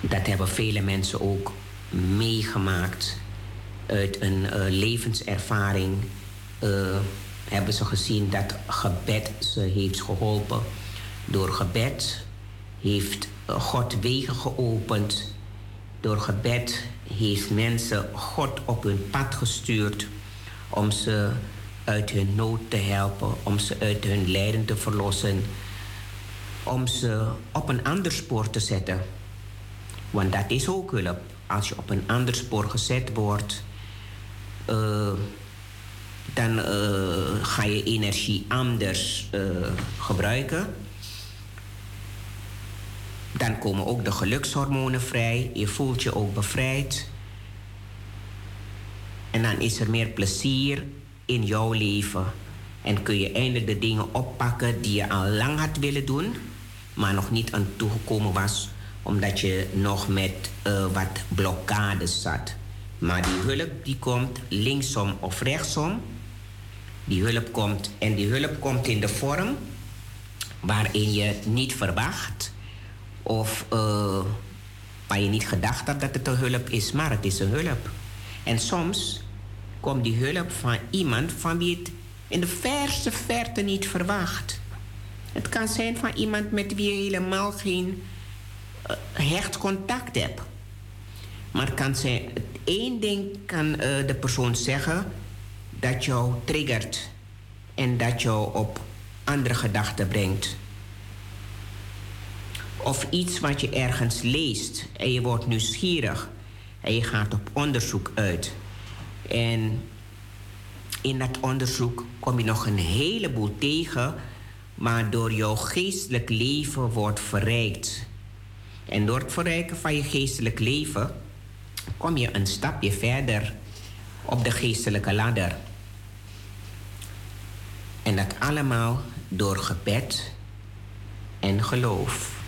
dat hebben vele mensen ook meegemaakt uit een uh, levenservaring. Uh, hebben ze gezien dat gebed ze heeft geholpen. Door gebed heeft God wegen geopend. Door gebed heeft mensen God op hun pad gestuurd om ze uit hun nood te helpen, om ze uit hun lijden te verlossen, om ze op een ander spoor te zetten. Want dat is ook hulp. Als je op een ander spoor gezet wordt, uh, dan uh, ga je energie anders uh, gebruiken. Dan komen ook de gelukshormonen vrij. Je voelt je ook bevrijd. En dan is er meer plezier in jouw leven. En kun je eindelijk de dingen oppakken die je al lang had willen doen, maar nog niet aan toegekomen was, omdat je nog met uh, wat blokkades zat. Maar die hulp die komt linksom of rechtsom die hulp komt. En die hulp komt in de vorm waarin je niet verwacht of uh, waar je niet gedacht had dat het een hulp is, maar het is een hulp. En soms komt die hulp van iemand van wie het in de verste verte niet verwacht. Het kan zijn van iemand met wie je helemaal geen uh, hecht contact hebt. Maar kan zijn, één ding kan uh, de persoon zeggen dat jou triggert en dat jou op andere gedachten brengt. Of iets wat je ergens leest en je wordt nieuwsgierig en je gaat op onderzoek uit. En in dat onderzoek kom je nog een heleboel tegen, waardoor jouw geestelijk leven wordt verrijkt. En door het verrijken van je geestelijk leven kom je een stapje verder op de geestelijke ladder. En dat allemaal door gebed en geloof.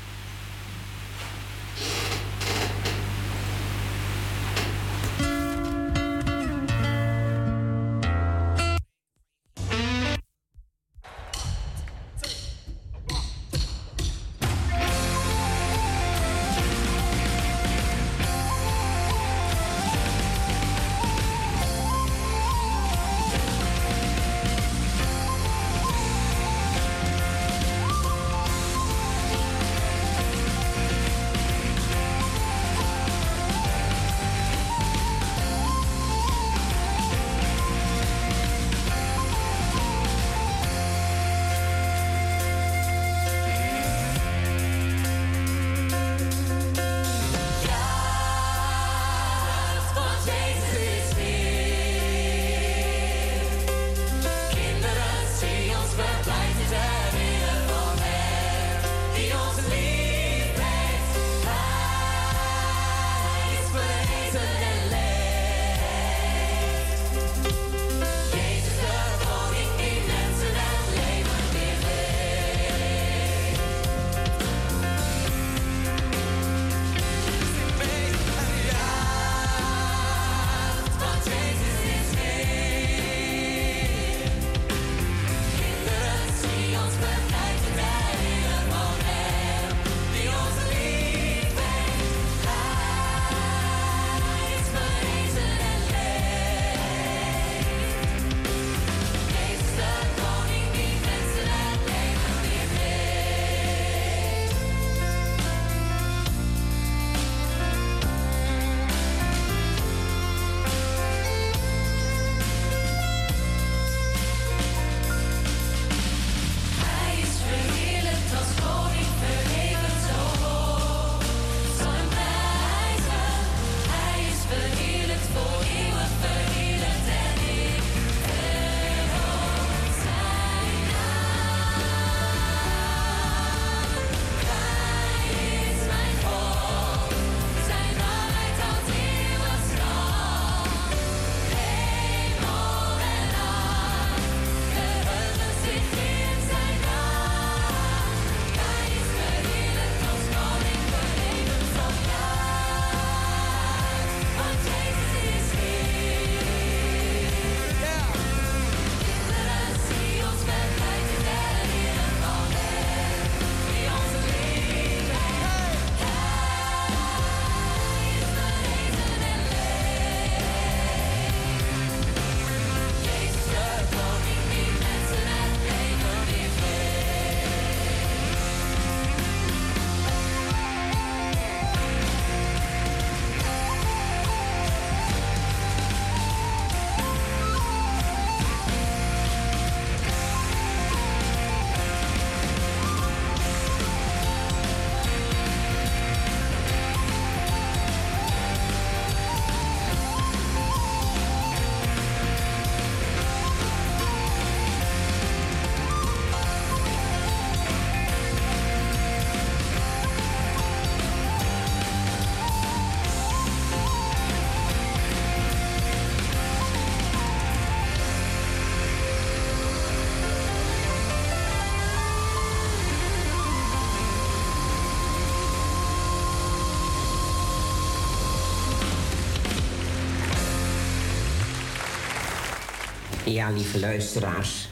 Ja, lieve luisteraars.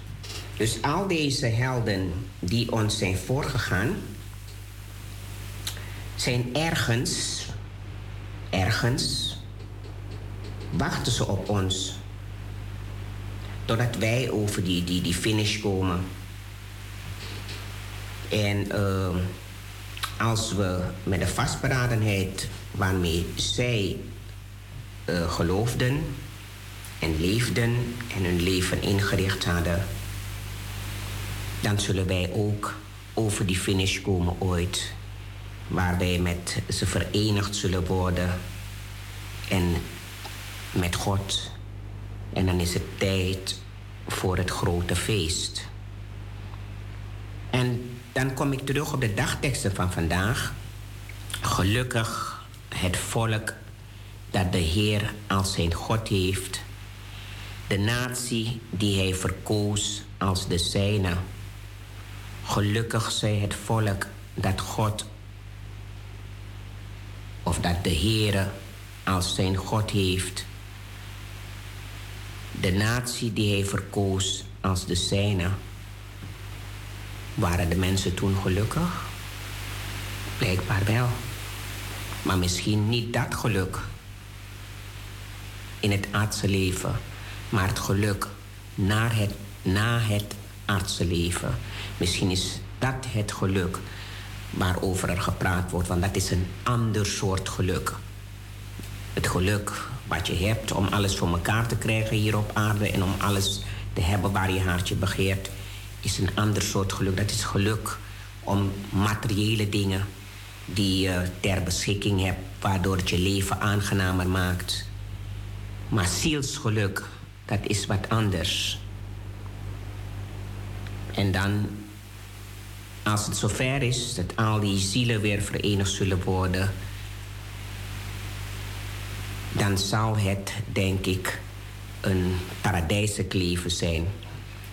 Dus al deze helden die ons zijn voorgegaan, zijn ergens, ergens, wachten ze op ons. Totdat wij over die, die, die finish komen. En uh, als we met de vastberadenheid waarmee zij uh, geloofden en leefden en hun leven ingericht hadden, dan zullen wij ook over die finish komen ooit. Waar wij met ze verenigd zullen worden en met God. En dan is het tijd voor het grote feest. En dan kom ik terug op de dagteksten van vandaag. Gelukkig het volk dat de Heer als zijn God heeft. De natie die hij verkoos als de zijne. Gelukkig zij het volk dat God of dat de Heer als zijn God heeft. De natie die hij verkoos als de zijne. Waren de mensen toen gelukkig? Blijkbaar wel. Maar misschien niet dat geluk in het aardse leven, maar het geluk na het, na het aardse leven. Misschien is dat het geluk waarover er gepraat wordt, want dat is een ander soort geluk. Het geluk wat je hebt om alles voor elkaar te krijgen hier op aarde en om alles te hebben waar je hartje begeert, is een ander soort geluk. Dat is geluk om materiële dingen die je ter beschikking hebt, waardoor het je leven aangenamer maakt. Maar zielsgeluk, dat is wat anders. En dan, als het zover is dat al die zielen weer verenigd zullen worden, dan zal het, denk ik, een paradijselijk leven zijn.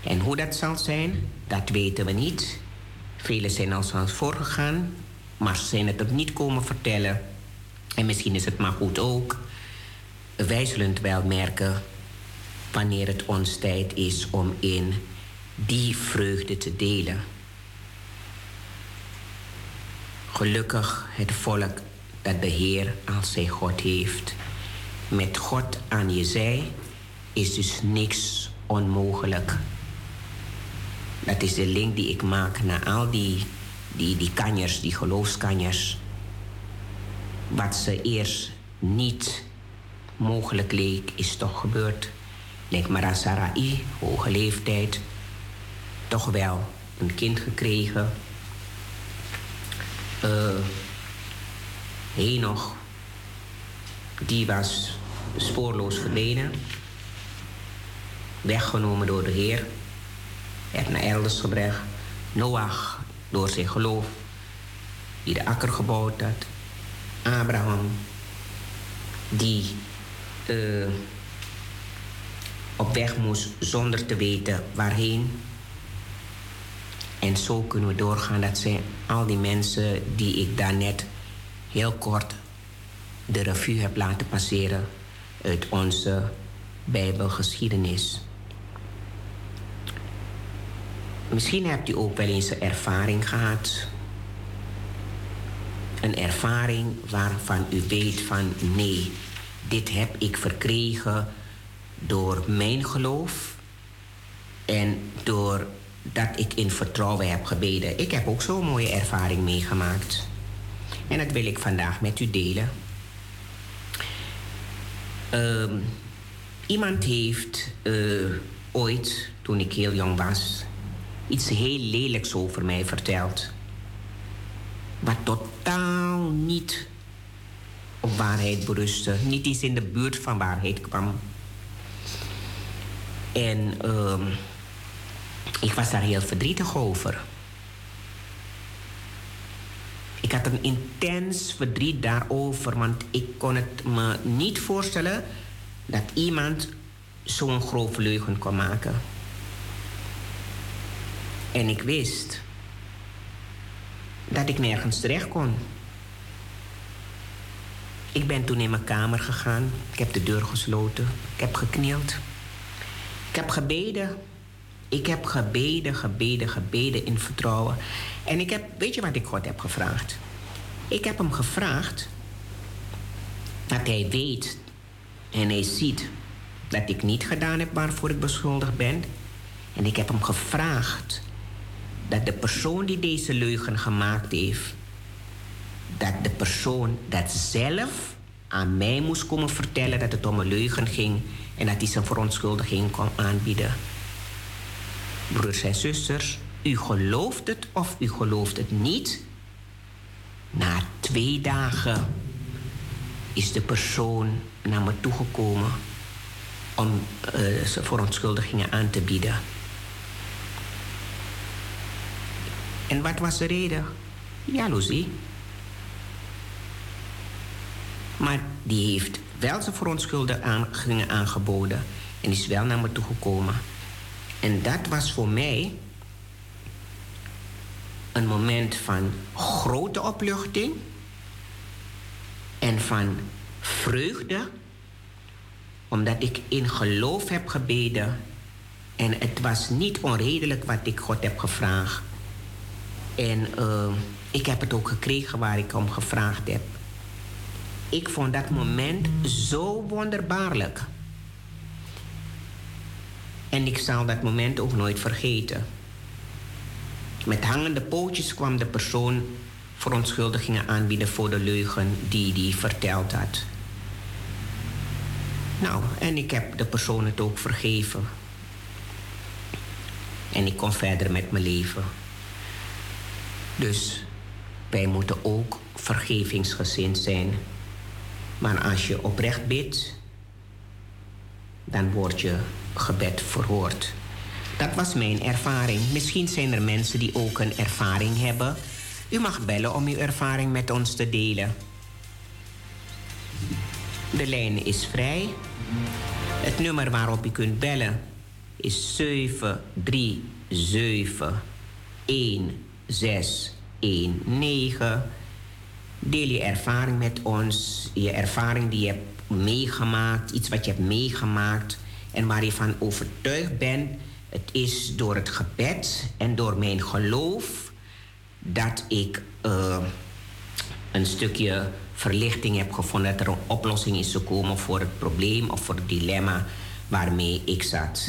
En hoe dat zal zijn, dat weten we niet. Velen zijn al ons voorgegaan, maar ze zijn het ook niet komen vertellen. En misschien is het maar goed ook. Wij zullen het wel merken wanneer het ons tijd is om in die vreugde te delen. Gelukkig het volk dat de Heer als zijn God heeft. Met God aan je zij is dus niks onmogelijk. Dat is de link die ik maak naar al die, die, die kanjers, die geloofskanjers. Wat ze eerst niet mogelijk leek, is toch gebeurd. Lijkt Mara Sarai, hoge leeftijd, toch wel een kind gekregen. Uh, Henoch, die was spoorloos verdwenen. Weggenomen door de Heer. Werd naar elders gebracht. Noach, door zijn geloof, die de akker gebouwd had. Abraham, die uh, op weg moest zonder te weten waarheen. En zo kunnen we doorgaan. Dat zijn al die mensen die ik daarnet heel kort de revue heb laten passeren uit onze Bijbelgeschiedenis. Misschien hebt u ook wel eens een ervaring gehad. Een ervaring waarvan u weet van nee, dit heb ik verkregen door mijn geloof en door dat ik in vertrouwen heb gebeden. Ik heb ook zo'n mooie ervaring meegemaakt. En dat wil ik vandaag met u delen. Uh, iemand heeft uh, ooit, toen ik heel jong was, iets heel lelijks over mij verteld. Wat totaal niet op waarheid berustte. Niet eens in de buurt van waarheid kwam. En uh, ik was daar heel verdrietig over. Ik had een intens verdriet daarover, want ik kon het me niet voorstellen dat iemand zo'n grove leugen kon maken. En ik wist dat ik nergens terecht kon. Ik ben toen in mijn kamer gegaan. Ik heb de deur gesloten. Ik heb geknield. Ik heb gebeden. Ik heb gebeden, gebeden, gebeden in vertrouwen. En ik heb, weet je wat ik God heb gevraagd? Ik heb hem gevraagd dat hij weet en hij ziet dat ik niet gedaan heb waarvoor ik beschuldigd ben. En ik heb hem gevraagd dat de persoon die deze leugen gemaakt heeft, dat de persoon dat zelf aan mij moest komen vertellen dat het om een leugen ging en dat hij zijn verontschuldiging kon aanbieden. Broers en zusters, u gelooft het of u gelooft het niet. Na twee dagen is de persoon naar me toegekomen om uh, zijn verontschuldigingen aan te bieden. En wat was de reden? Jaloezie. Maar die heeft wel zijn verontschuldigingen aangeboden en is wel naar me toegekomen. En dat was voor mij een moment van grote opluchting en van vreugde, omdat ik in geloof heb gebeden en het was niet onredelijk wat ik God heb gevraagd. En uh, ik heb het ook gekregen waar ik om gevraagd heb. Ik vond dat moment zo wonderbaarlijk. En ik zal dat moment ook nooit vergeten. Met hangende pootjes kwam de persoon verontschuldigingen aanbieden voor de leugen die hij verteld had. Nou, en ik heb de persoon het ook vergeven. En ik kon verder met mijn leven. Dus wij moeten ook vergevingsgezind zijn. Maar als je oprecht bidt, dan wordt je gebed verhoord. Dat was mijn ervaring. Misschien zijn er mensen die ook een ervaring hebben. U mag bellen om uw ervaring met ons te delen. De lijn is vrij. Het nummer waarop u kunt bellen is 737 1619. Deel je ervaring met ons, je ervaring die je hebt meegemaakt, iets wat je hebt meegemaakt en waar je van overtuigd bent. Het is door het gebed en door mijn geloof dat ik uh, een stukje verlichting heb gevonden, dat er een oplossing is gekomen voor het probleem of voor het dilemma waarmee ik zat.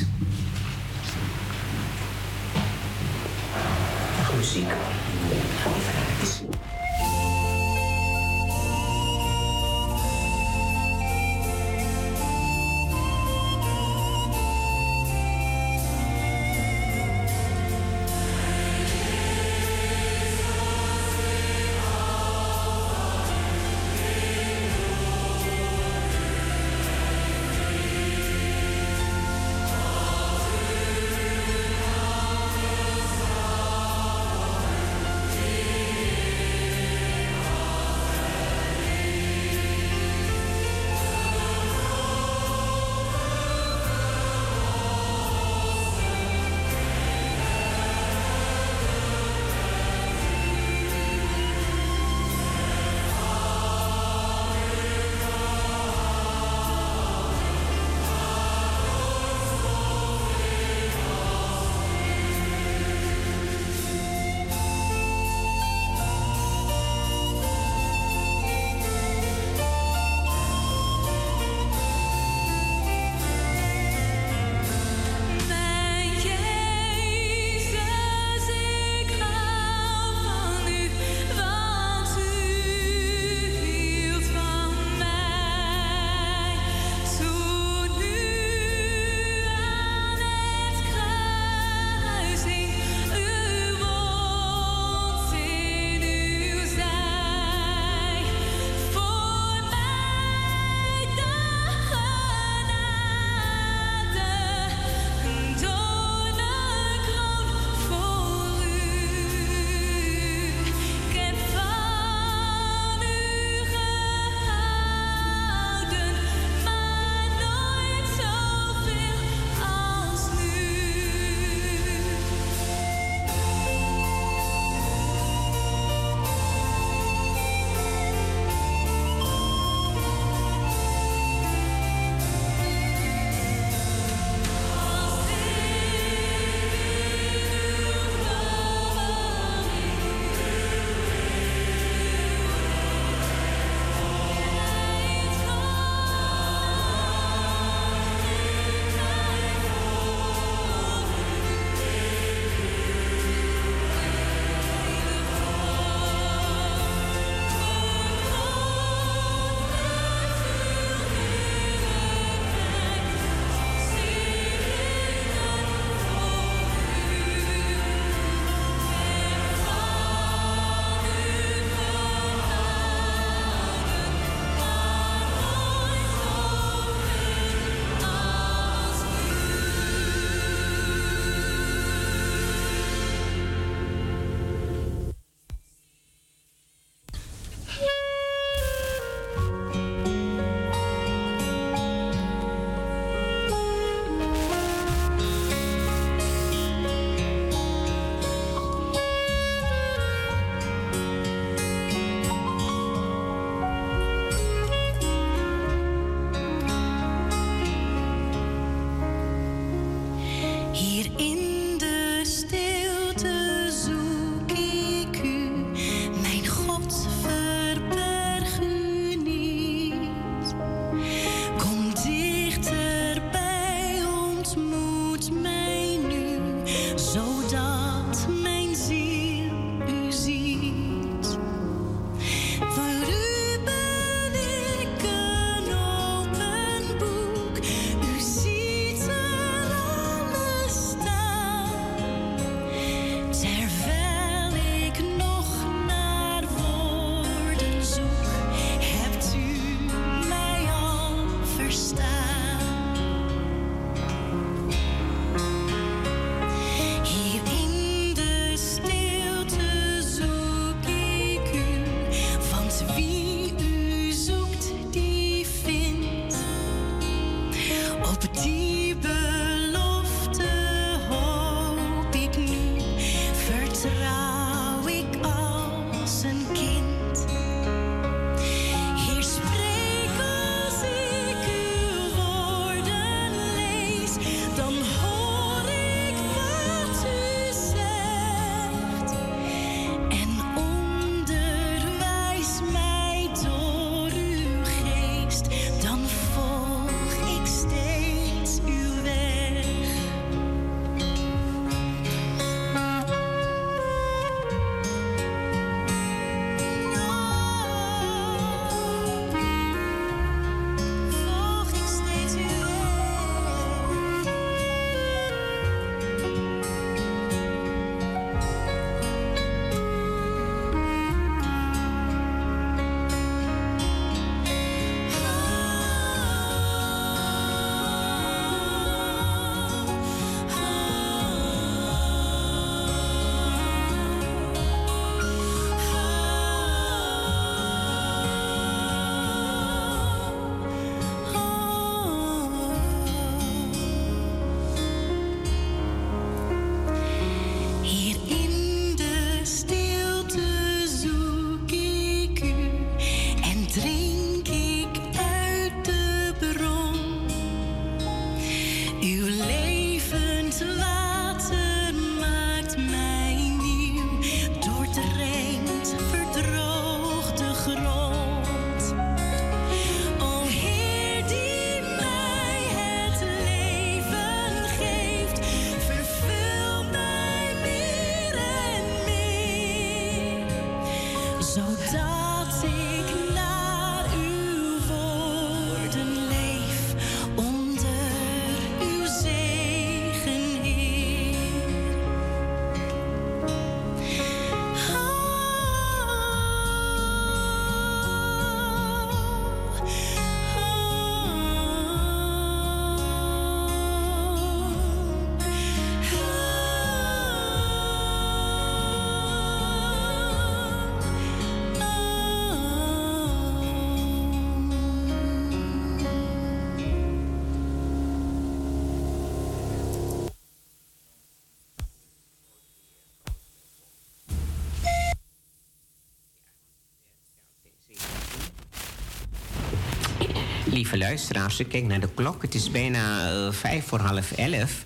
Luisteraars, ik kijk naar de klok. Het is bijna uh, vijf voor half elf.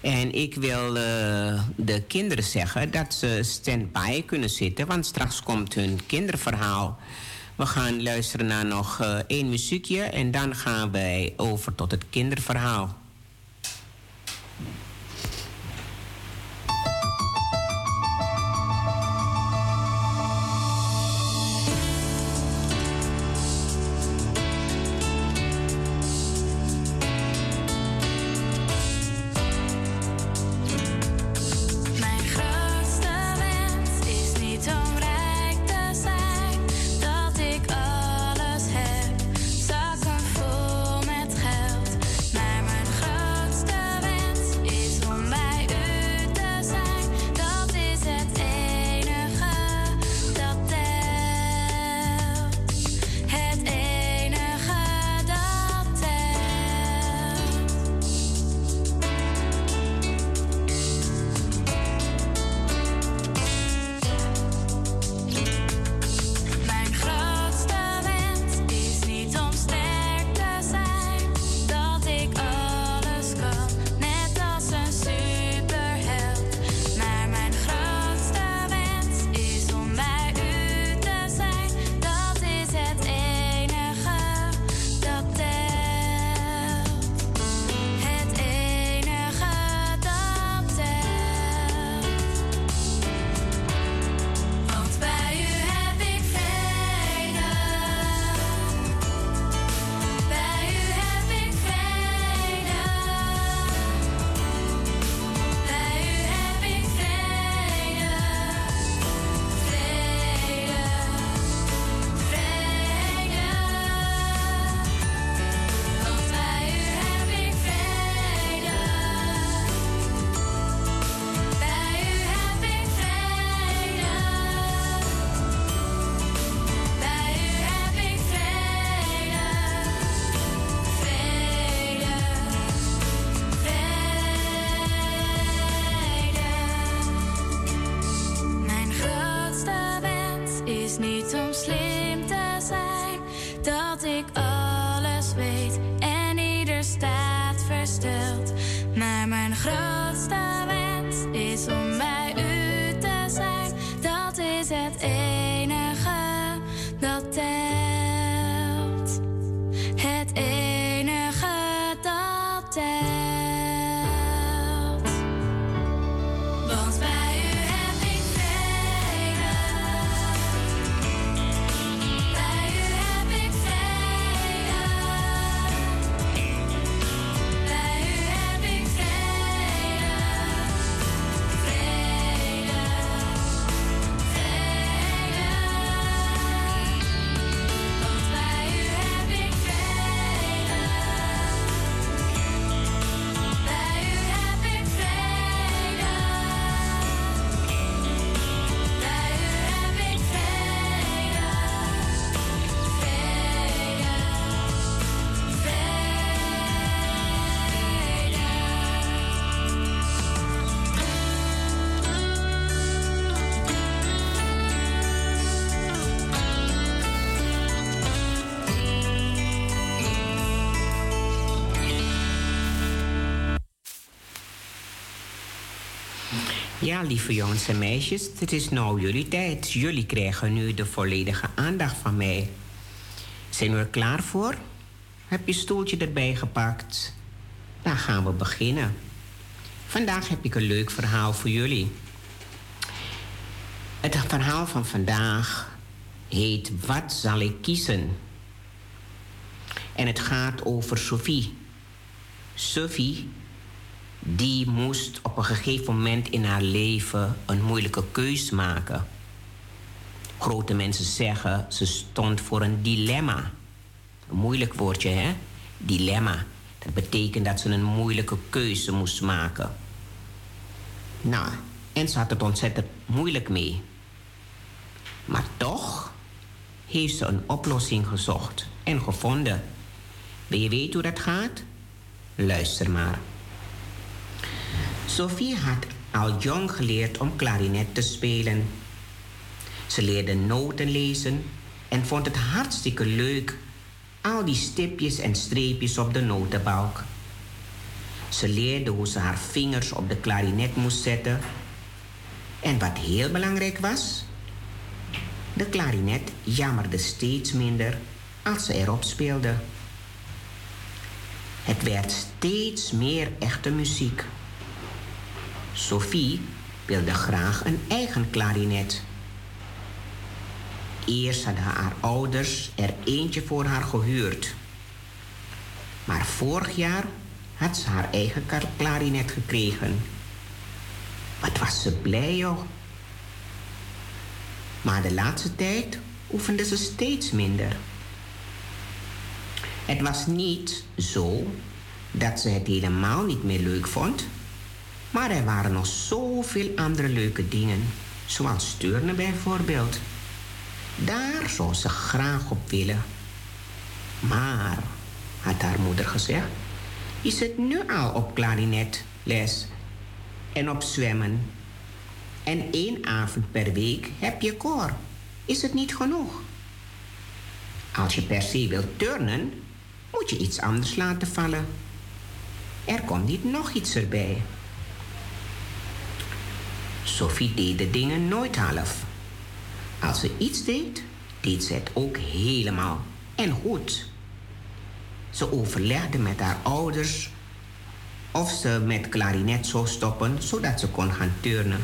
En ik wil uh, de kinderen zeggen dat ze stand-by kunnen zitten, want straks komt hun kinderverhaal. We gaan luisteren naar nog uh, één muziekje en dan gaan wij over tot het kinderverhaal. Dat Ja, lieve jongens en meisjes, het is nou jullie tijd. Jullie krijgen nu de volledige aandacht van mij. Zijn we er klaar voor? Heb je stoeltje erbij gepakt? Dan gaan we beginnen. Vandaag heb ik een leuk verhaal voor jullie. Het verhaal van vandaag heet Wat zal ik kiezen? En het gaat over Sophie. Sophie die moest op een gegeven moment in haar leven een moeilijke keus maken. Grote mensen zeggen ze stond voor een dilemma. Een moeilijk woordje, hè? Dilemma. Dat betekent dat ze een moeilijke keuze moest maken. Nou, en ze had het ontzettend moeilijk mee. Maar toch heeft ze een oplossing gezocht en gevonden. Wil je weten hoe dat gaat? Luister maar. Sophie had al jong geleerd om klarinet te spelen. Ze leerde noten lezen en vond het hartstikke leuk, al die stipjes en streepjes op de notenbalk. Ze leerde hoe ze haar vingers op de klarinet moest zetten. En wat heel belangrijk was, de klarinet jammerde steeds minder als ze erop speelde. Het werd steeds meer echte muziek. Sophie wilde graag een eigen klarinet. Eerst hadden haar ouders er eentje voor haar gehuurd. Maar vorig jaar had ze haar eigen klarinet gekregen. Wat was ze blij, joh. Maar de laatste tijd oefende ze steeds minder. Het was niet zo dat ze het helemaal niet meer leuk vond. Maar er waren nog zoveel andere leuke dingen, zoals turnen bijvoorbeeld. Daar zou ze graag op willen. Maar, had haar moeder gezegd, je zit nu al op klarinetles en op zwemmen. En één avond per week heb je koor. Is het niet genoeg? Als je per se wilt turnen, moet je iets anders laten vallen. Er komt niet nog iets erbij. Sophie deed de dingen nooit half. Als ze iets deed, deed ze het ook helemaal en goed. Ze overlegde met haar ouders of ze met klarinet zou stoppen zodat ze kon gaan turnen.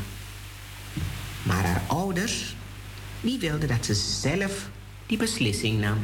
Maar haar ouders, die wilden dat ze zelf die beslissing nam.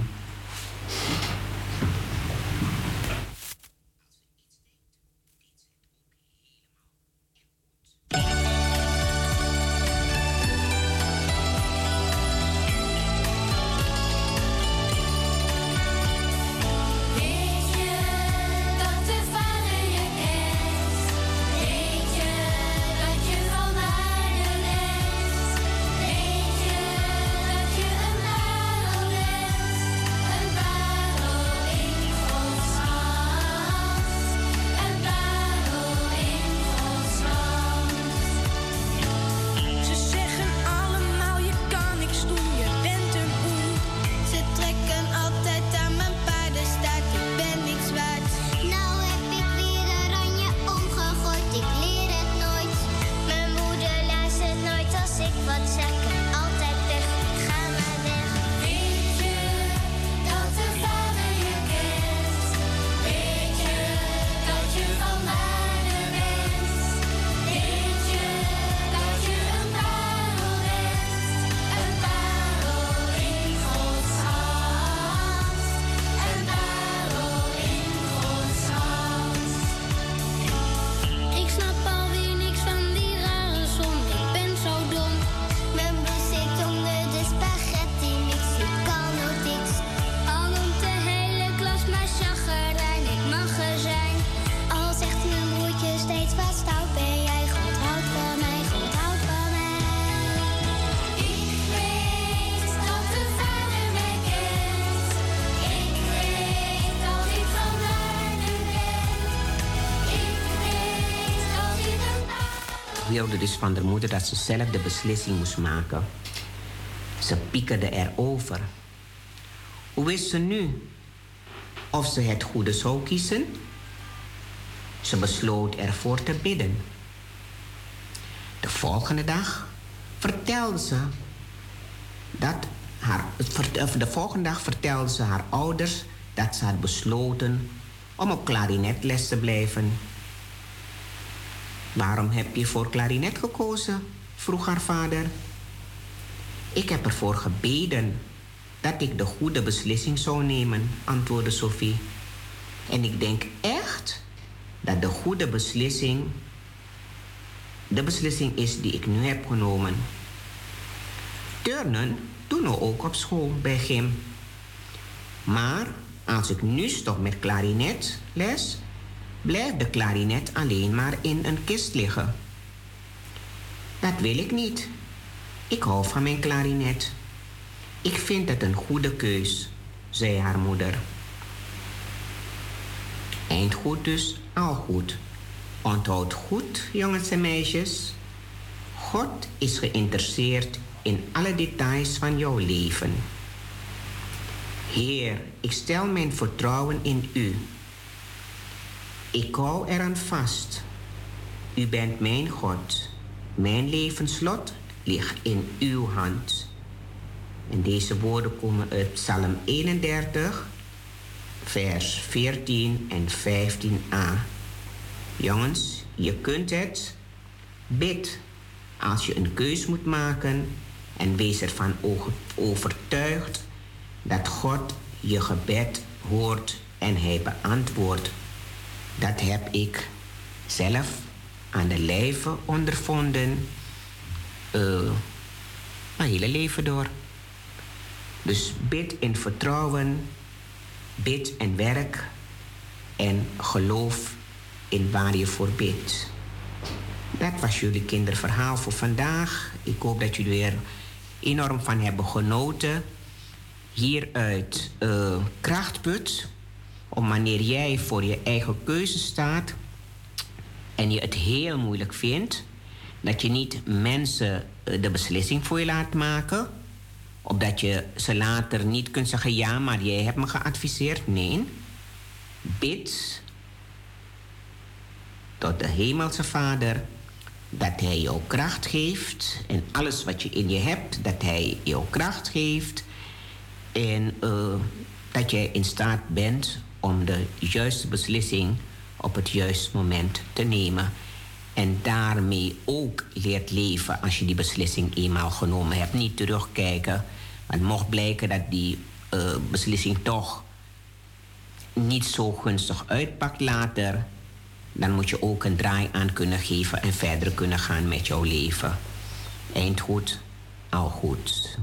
Dus van de moeder dat ze zelf de beslissing moest maken. Ze piekerde erover. Hoe wist ze nu of ze het goede zou kiezen? Ze besloot ervoor te bidden. De volgende dag vertelde ze dat haar, de volgende dag vertelde ze haar ouders dat ze had besloten om op klarinetles te blijven. Waarom heb je voor klarinet gekozen? vroeg haar vader. Ik heb ervoor gebeden dat ik de goede beslissing zou nemen, antwoordde Sophie. En ik denk echt dat de goede beslissing de beslissing is die ik nu heb genomen. Turnen doen we ook op school bij Gym. Maar als ik nu stop met klarinetles, blijft de klarinet alleen maar in een kist liggen. Dat wil ik niet. Ik hou van mijn klarinet. Ik vind het een goede keus, zei haar moeder. Eind goed dus, al goed. Onthoud goed, jongens en meisjes. God is geïnteresseerd in alle details van jouw leven. Heer, ik stel mijn vertrouwen in U. Ik hou eraan vast. U bent mijn God. Mijn levenslot ligt in uw hand. En deze woorden komen uit Psalm 31, vers 14 en 15a. Jongens, je kunt het. Bid als je een keus moet maken en wees ervan overtuigd dat God je gebed hoort en hij beantwoordt. Dat heb ik zelf aan de lijve ondervonden, uh, mijn hele leven door. Dus bid in vertrouwen, bid en werk en geloof in waar je voor bidt. Dat was jullie kinderverhaal voor vandaag. Ik hoop dat jullie er enorm van hebben genoten. Hieruit uh, krachtput. Om wanneer jij voor je eigen keuze staat en je het heel moeilijk vindt, dat je niet mensen eh, de beslissing voor je laat maken. Opdat je ze later niet kunt zeggen: ja, maar jij hebt me geadviseerd. Nee. Bid tot de Hemelse Vader dat Hij jou kracht geeft en alles wat je in je hebt, dat Hij jou kracht geeft en uh, dat jij in staat bent om de juiste beslissing op het juiste moment te nemen. En daarmee ook leert leven als je die beslissing eenmaal genomen hebt. Niet terugkijken. Want mocht blijken dat die uh, beslissing toch niet zo gunstig uitpakt later, dan moet je ook een draai aan kunnen geven en verder kunnen gaan met jouw leven. Eind goed, al goed.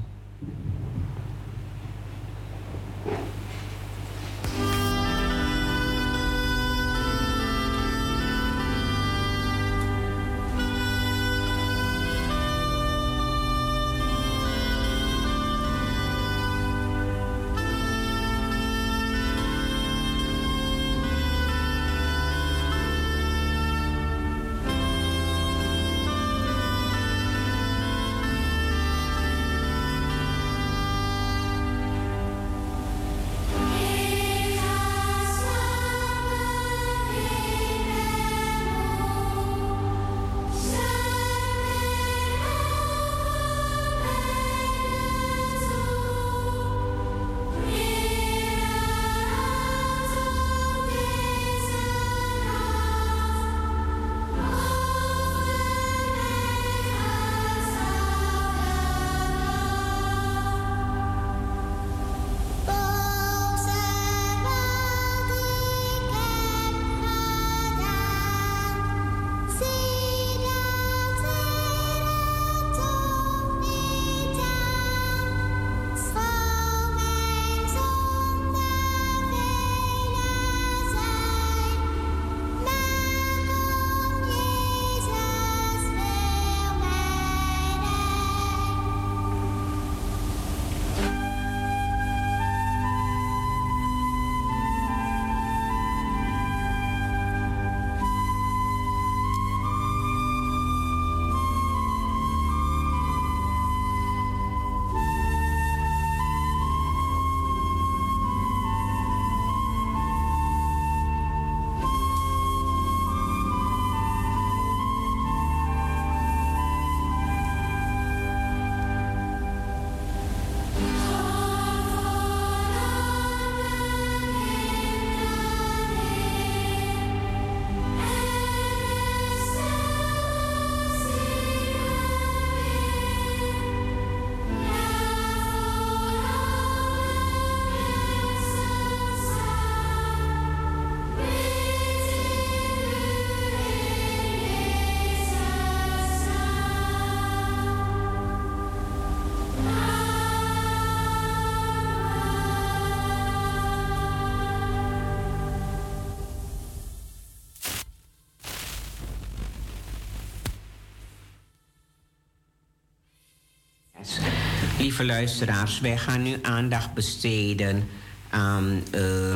Lieve luisteraars, wij gaan nu aandacht besteden aan eh,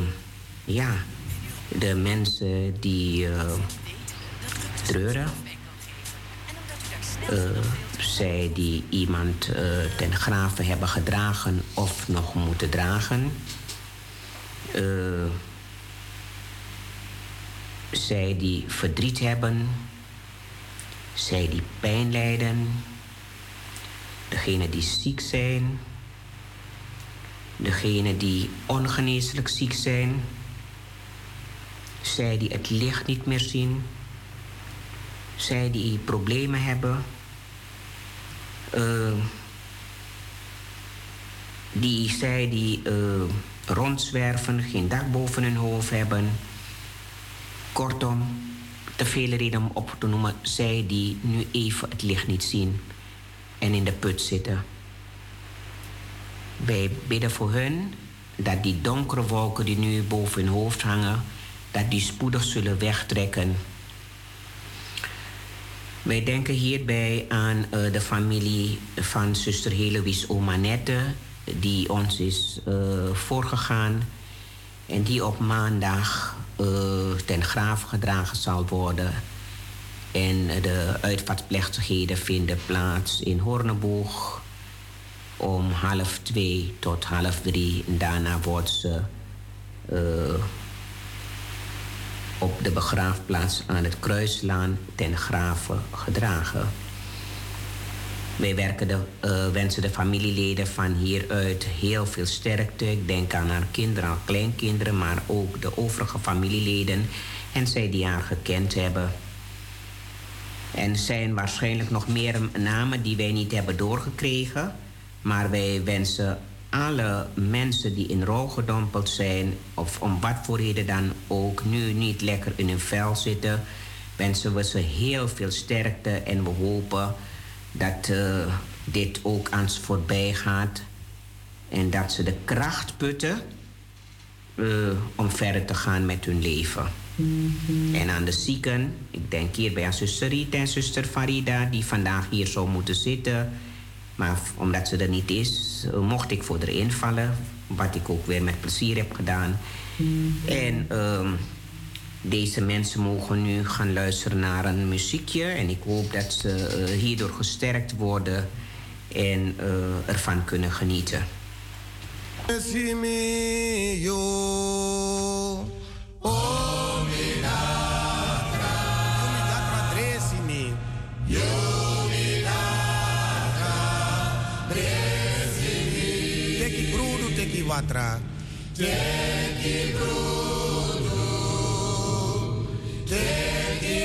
ja, de mensen die eh, treuren. Eh, zij die iemand ten grave hebben gedragen of nog moeten dragen. Zij die verdriet hebben. Zij die pijn lijden. Degenen die ziek zijn. Degenen die ongeneeslijk ziek zijn. Zij die het licht niet meer zien. Zij die problemen hebben. Eh, die zij die eh, rondzwerven, geen dak boven hun hoofd hebben. Kortom, te veel reden om op te noemen. Zij die nu even het licht niet zien en in de put zitten. Wij bidden voor hun dat die donkere wolken die nu boven hun hoofd hangen, dat die spoedig zullen wegtrekken. Wij denken hierbij aan eh, de familie van zuster Heloïs Omanette, die ons is eh, voorgegaan en die op maandag eh, ten graaf gedragen zal worden. En de uitvaartplechtigheden vinden plaats in Horneboeg om half twee tot half drie. Daarna wordt ze eh, op de begraafplaats aan het Kruislaan ten grave gedragen. Wij werken de, eh, wensen de familieleden van hieruit heel veel sterkte. Ik denk aan haar kinderen, aan kleinkinderen, maar ook de overige familieleden en zij die haar gekend hebben. En zijn waarschijnlijk nog meer namen die wij niet hebben doorgekregen. Maar wij wensen alle mensen die in rouw gedompeld zijn, of om wat voor reden dan ook, nu niet lekker in hun vel zitten, wensen we ze heel veel sterkte en we hopen dat eh, dit ook aan ze voorbij gaat en dat ze de kracht putten eh, om verder te gaan met hun leven. En aan de zieken, ik denk hierbij aan zuster Rita en zuster Farida, die vandaag hier zo moeten zitten. Maar omdat ze er niet is, eh, mocht ik voor haar invallen. Wat ik ook weer met plezier heb gedaan. En ehm, deze mensen mogen nu gaan luisteren naar een muziekje. En ik hoop dat ze eh, hierdoor gesterkt worden en eh, ervan kunnen genieten. Milagro adresimi. Yo milagro adresimi. Teki brudo, teki watra. Teki brudo. Teki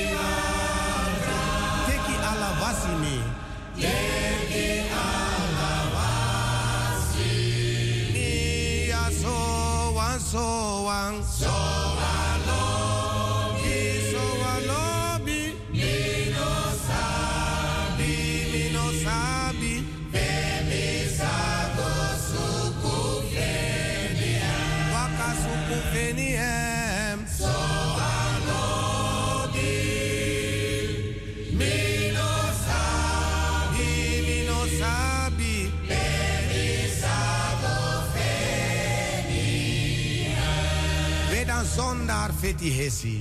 feti hesi.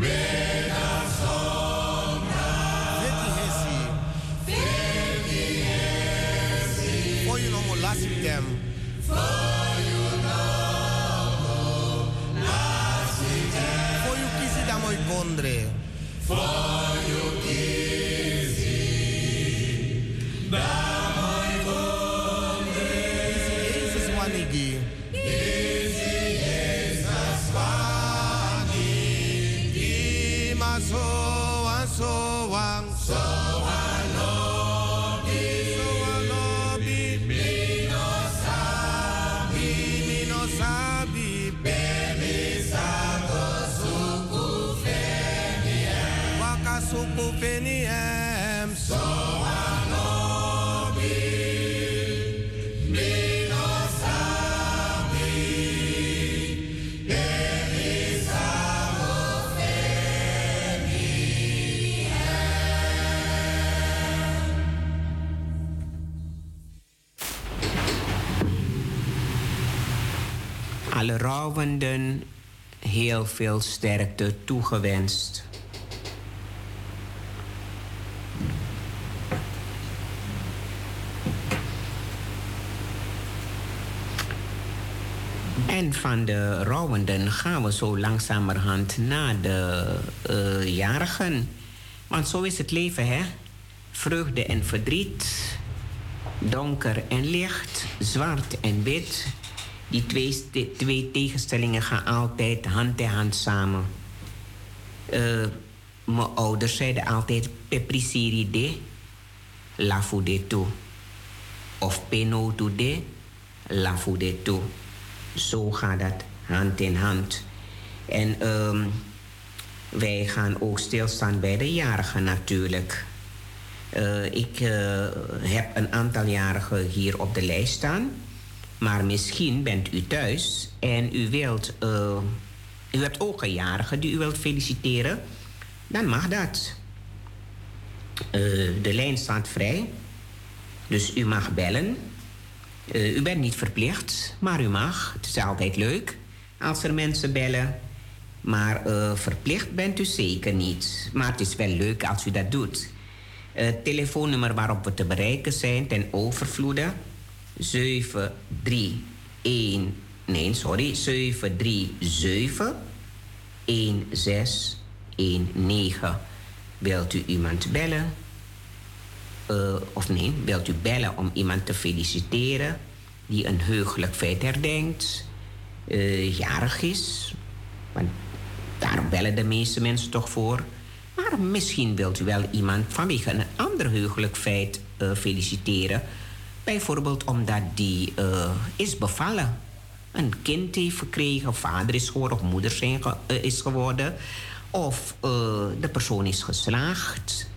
Vedan zondar feti hesi. Feti hesi. For you no lasik dem. For you. For rouwenden heel veel sterkte toegewenst. En van de rouwenden gaan we zo langzamerhand naar de uh, jarigen. Want zo is het leven, hè? Vreugde en verdriet, donker en licht, zwart en wit. Die twee, twee tegenstellingen gaan altijd hand in hand samen. Uh, mijn ouders zeiden altijd: Peprisiri de, lafu de toe. Of peno to de, lafu de toe. Zo gaat dat hand in hand. En um, wij gaan ook stilstaan bij de jarigen natuurlijk. Uh, ik uh, heb een aantal jarigen hier op de lijst staan. Maar misschien bent u thuis en u wilt. Uh, u hebt ook een jarige die u wilt feliciteren. Dan mag dat. de lijn staat vrij. Dus u mag bellen. Uh, u bent niet verplicht, maar u mag. Het is altijd leuk als er mensen bellen. Maar verplicht bent u zeker niet. Maar het is wel leuk als u dat doet. Het telefoonnummer waarop we te bereiken zijn ten overvloede. 731... Nee, sorry. 737 1619. Wilt u iemand bellen? uh, of nee, wilt u bellen om iemand te feliciteren die een heugelijk feit herdenkt, uh, jarig is. Want daar bellen de meeste mensen toch voor. Maar misschien wilt u wel iemand vanwege een ander heugelijk feit uh, feliciteren. Bijvoorbeeld omdat die is bevallen. Een kind heeft gekregen, vader is geworden of moeder zijn ge is geworden. Of de persoon is geslaagd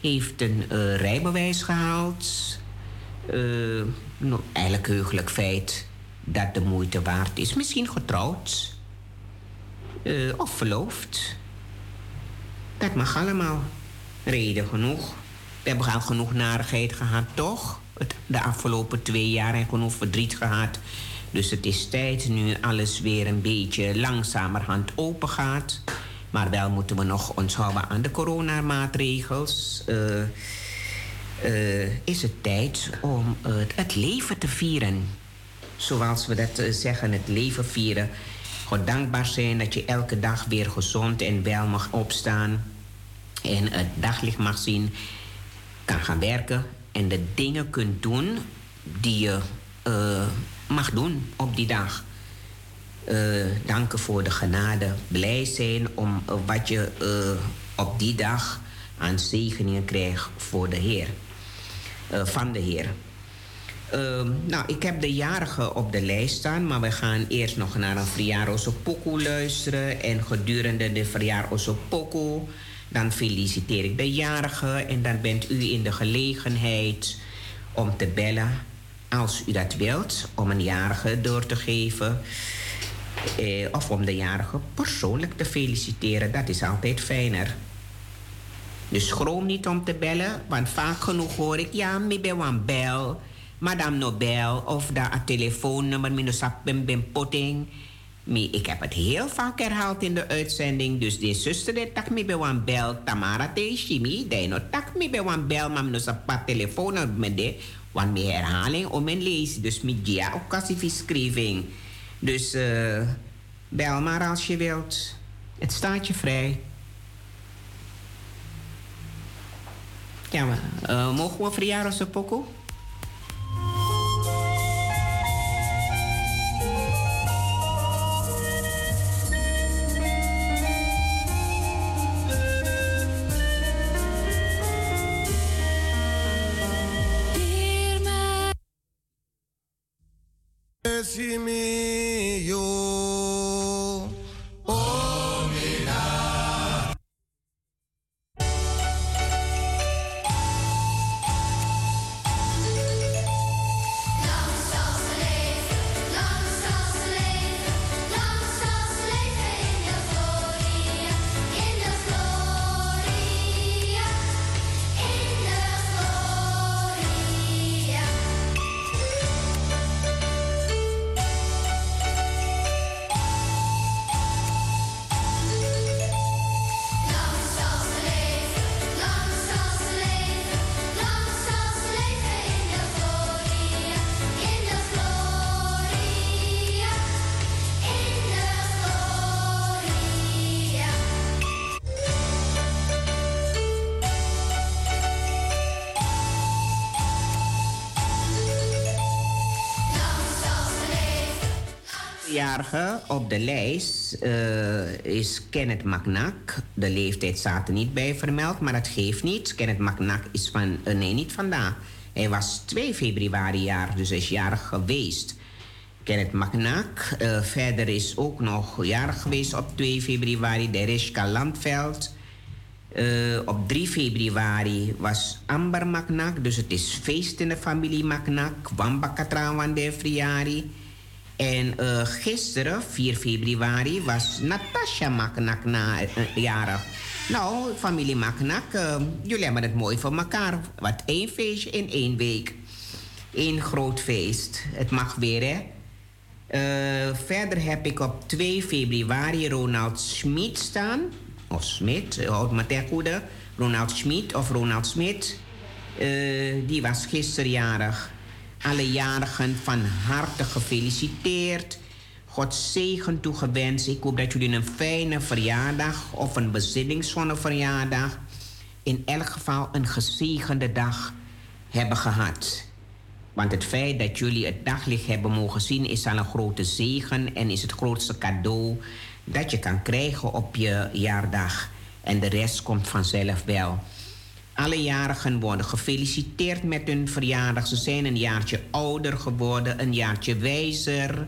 heeft een rijbewijs gehaald. Nou, eigenlijk heugelijk feit dat de moeite waard is. Misschien getrouwd. Of verloofd. Dat mag allemaal. Reden genoeg. We hebben al genoeg narigheid gehad, toch? De afgelopen twee jaar en genoeg verdriet gehad. Dus het is tijd nu alles weer een beetje langzamerhand open gaat. Maar wel moeten we nog ons houden aan de coronamaatregels. Uh, uh, is het tijd om het leven te vieren. Zoals we dat zeggen, het leven vieren. God dankbaar zijn dat je elke dag weer gezond en wel mag opstaan. En het daglicht mag zien. Kan gaan werken. En de dingen kunt doen die je mag doen op die dag uh, danken voor de genade. Blij zijn om uh, wat je op die dag aan zegeningen krijgt voor de Heer. van de Heer. Nou, ik heb de jarigen op de lijst staan, maar we gaan eerst nog naar een Friaroso Poco luisteren. En gedurende de Friaroso Poco, dan feliciteer ik de jarigen. En dan bent u in de gelegenheid om te bellen, als u dat wilt, om een jarige door te geven. Eh, of om de jarige persoonlijk te feliciteren. Dat is altijd fijner. Dus schroom niet om te bellen, want vaak genoeg hoor ik... ja, ik ben een bel, madame Nobel... of een telefoonnummer, minusap ben ben potting... Ik heb het heel vaak herhaald in de uitzending. Dus de zuster die tak me bij bel. Tamara te shimi. Die no tak me bij een bel. Maar no pa telefoon met de. Want mijn herhaling om mijn lezen. Dus met ja ook kassiefiskriving. Dus uh, bel maar als je wilt. Het staat je vrij. Ja, maar, uh, mogen we verjaardag zo Jimmy. Op de lijst eh, is Kenneth McNack. De leeftijd staat er niet bij vermeld, maar dat geeft niet. Kenneth McNack is van... eh, nee, niet vandaag. Hij was 2 februari jaar, dus is jarig geweest. Kenneth McNack. Eh, verder is ook nog jarig geweest op 2 februari. Deriska Landveld. Op 3 februari was Amber Maknak, dus het is feest in de familie. Wamba Katrawan de Friari. En eh, gisteren, 4 februari, was Natasha Maknak na, eh, jarig. Nou, familie Maknak, eh, jullie hebben het mooi voor elkaar. Wat één feestje in één week. Eén groot feest. Het mag weer, hè? Verder heb ik op 2 februari Ronald Schmid staan. Of Smit, houd me ter goede. Ronald Schmid of Ronald Smit. Die was gisteren jarig. Alle jarigen van harte gefeliciteerd. God zegen toegewenst. Ik hoop dat jullie een fijne verjaardag of een bezinningsvolle verjaardag. In elk geval een gezegende dag hebben gehad. Want het feit dat jullie het daglicht hebben mogen zien is al een grote zegen en is het grootste cadeau dat je kan krijgen op je jaardag. En de rest komt vanzelf wel. Alle jarigen worden gefeliciteerd met hun verjaardag. Ze zijn een jaartje ouder geworden, een jaartje wijzer,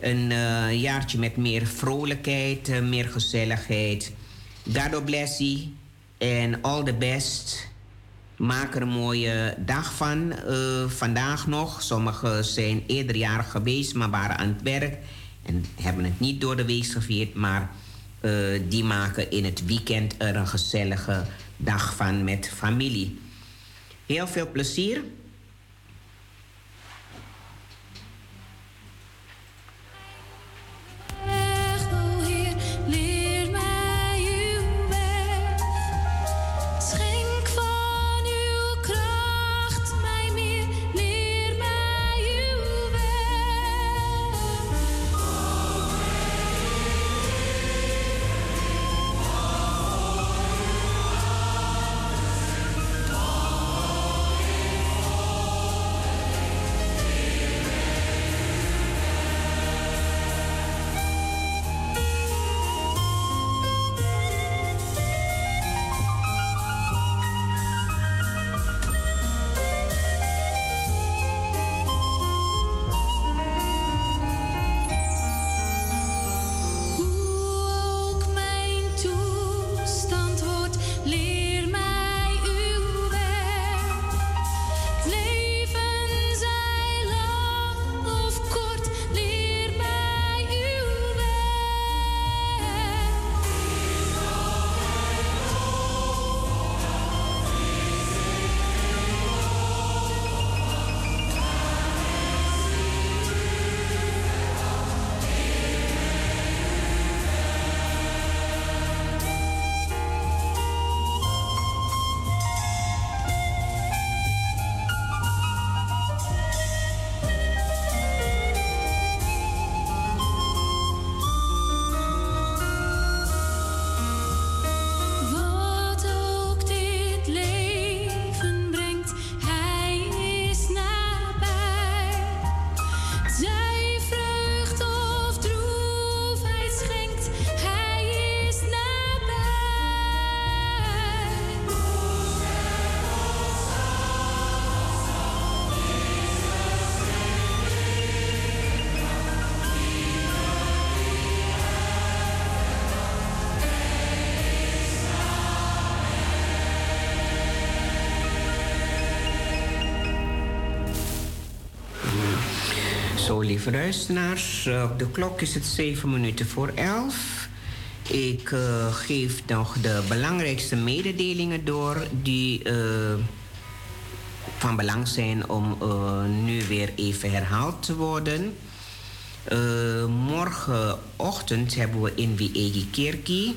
een eh, jaartje met meer vrolijkheid, eh, meer gezelligheid. Daardoor bless you en all the best. Maak er een mooie dag van. eh, vandaag nog. Sommigen zijn eerder jarig geweest, maar waren aan het werk. En hebben het niet door de week gevierd. Maar die maken in het weekend er een gezellige dag van met familie. Heel veel plezier. Zo, lieve luisteraars, eh, op de klok is het zeven minuten voor elf. Ik eh, geef nog de belangrijkste mededelingen door die eh, van belang zijn om nu weer even herhaald te worden. Morgenochtend hebben we in Wiegi Kerkie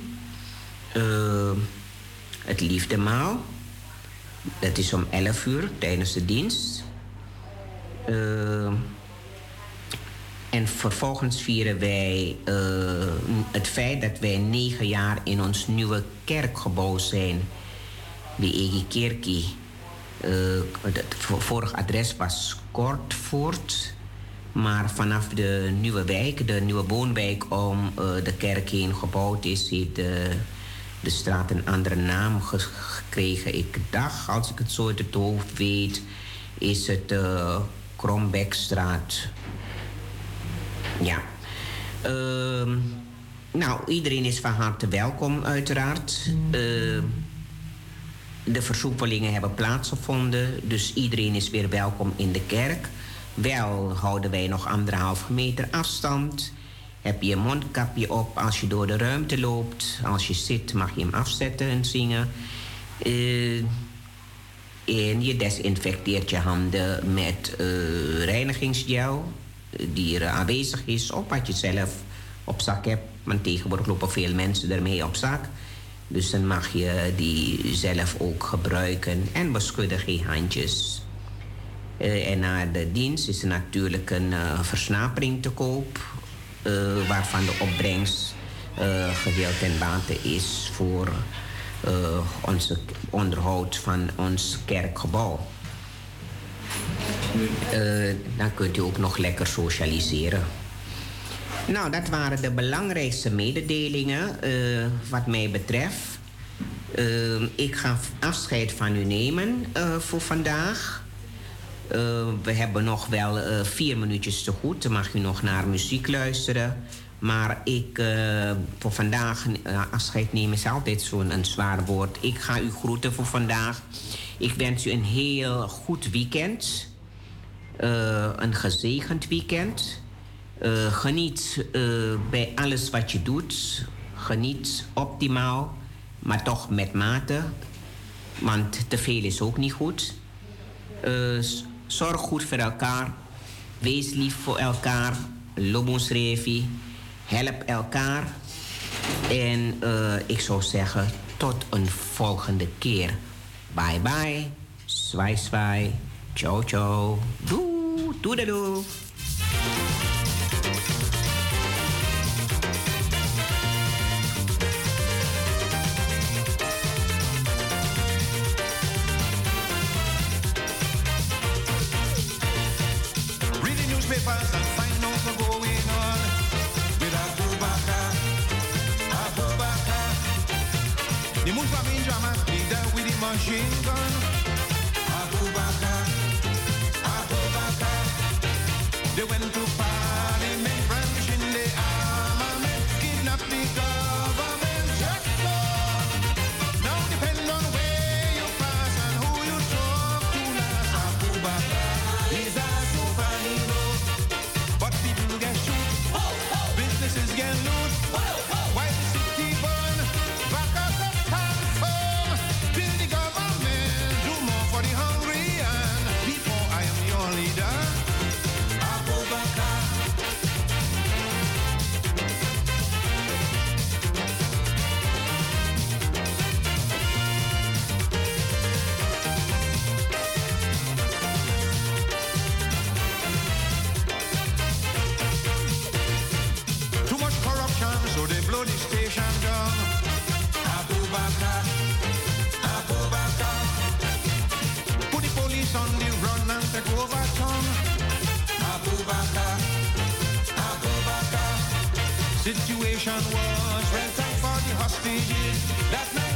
het liefdemaal. Dat is om 11 uur tijdens de dienst. Eh, en vervolgens vieren wij eh, het feit dat wij negen jaar in ons nieuwe kerkgebouw zijn. Bij Egi Kerkie. Eh, het vo- vorige adres was Kortvoort. Maar vanaf de nieuwe wijk, de nieuwe woonwijk om eh, de kerk heen gebouwd is, heeft de, de straat een andere naam ge- gekregen. Ik dacht, als ik het zo uit het hoofd weet, is het uh, Krombekstraat. Ja. Ehm, nou, iedereen is van harte welkom, uiteraard. Ehm, de versoepelingen hebben plaatsgevonden, dus iedereen is weer welkom in de kerk. Wel houden wij nog anderhalve meter afstand. Heb je een mondkapje op als je door de ruimte loopt. Als je zit mag je hem afzetten en zingen. Eh, en je desinfecteert je handen met eh, reinigingsgel eh, die er aanwezig is of wat je zelf op zak hebt. Want tegenwoordig lopen veel mensen ermee op zak. Dus dan mag je die zelf ook gebruiken en beschudden geen handjes. Eh, en na de dienst is er natuurlijk een eh, versnapering te koop, eh, waarvan de opbrengst eh, geheel ten bate is voor eh, onze onderhoud van ons kerkgebouw. Eh, dan kunt u ook nog lekker socialiseren. Nou, dat waren de belangrijkste mededelingen eh, wat mij betreft. Eh, ik ga afscheid van u nemen voor vandaag. We hebben nog wel vier minuutjes te goed. Dan mag u nog naar muziek luisteren. Maar ik, voor vandaag, afscheid nemen is altijd zo'n zwaar woord. Ik ga u groeten voor vandaag. Ik wens u een heel goed weekend. Eh, een gezegend weekend. Eh, geniet eh, bij alles wat je doet. Geniet optimaal, maar toch met mate. Want te veel is ook niet goed. Zorg goed voor elkaar. Wees lief voor elkaar. Lobos revi. Help elkaar. En ik zou zeggen, tot een volgende keer. Bye bye. Zwaai zwaai. Ciao ciao. Doei. Doei Read the newspapers and find with the machine gun. They went to execution was for the hostages.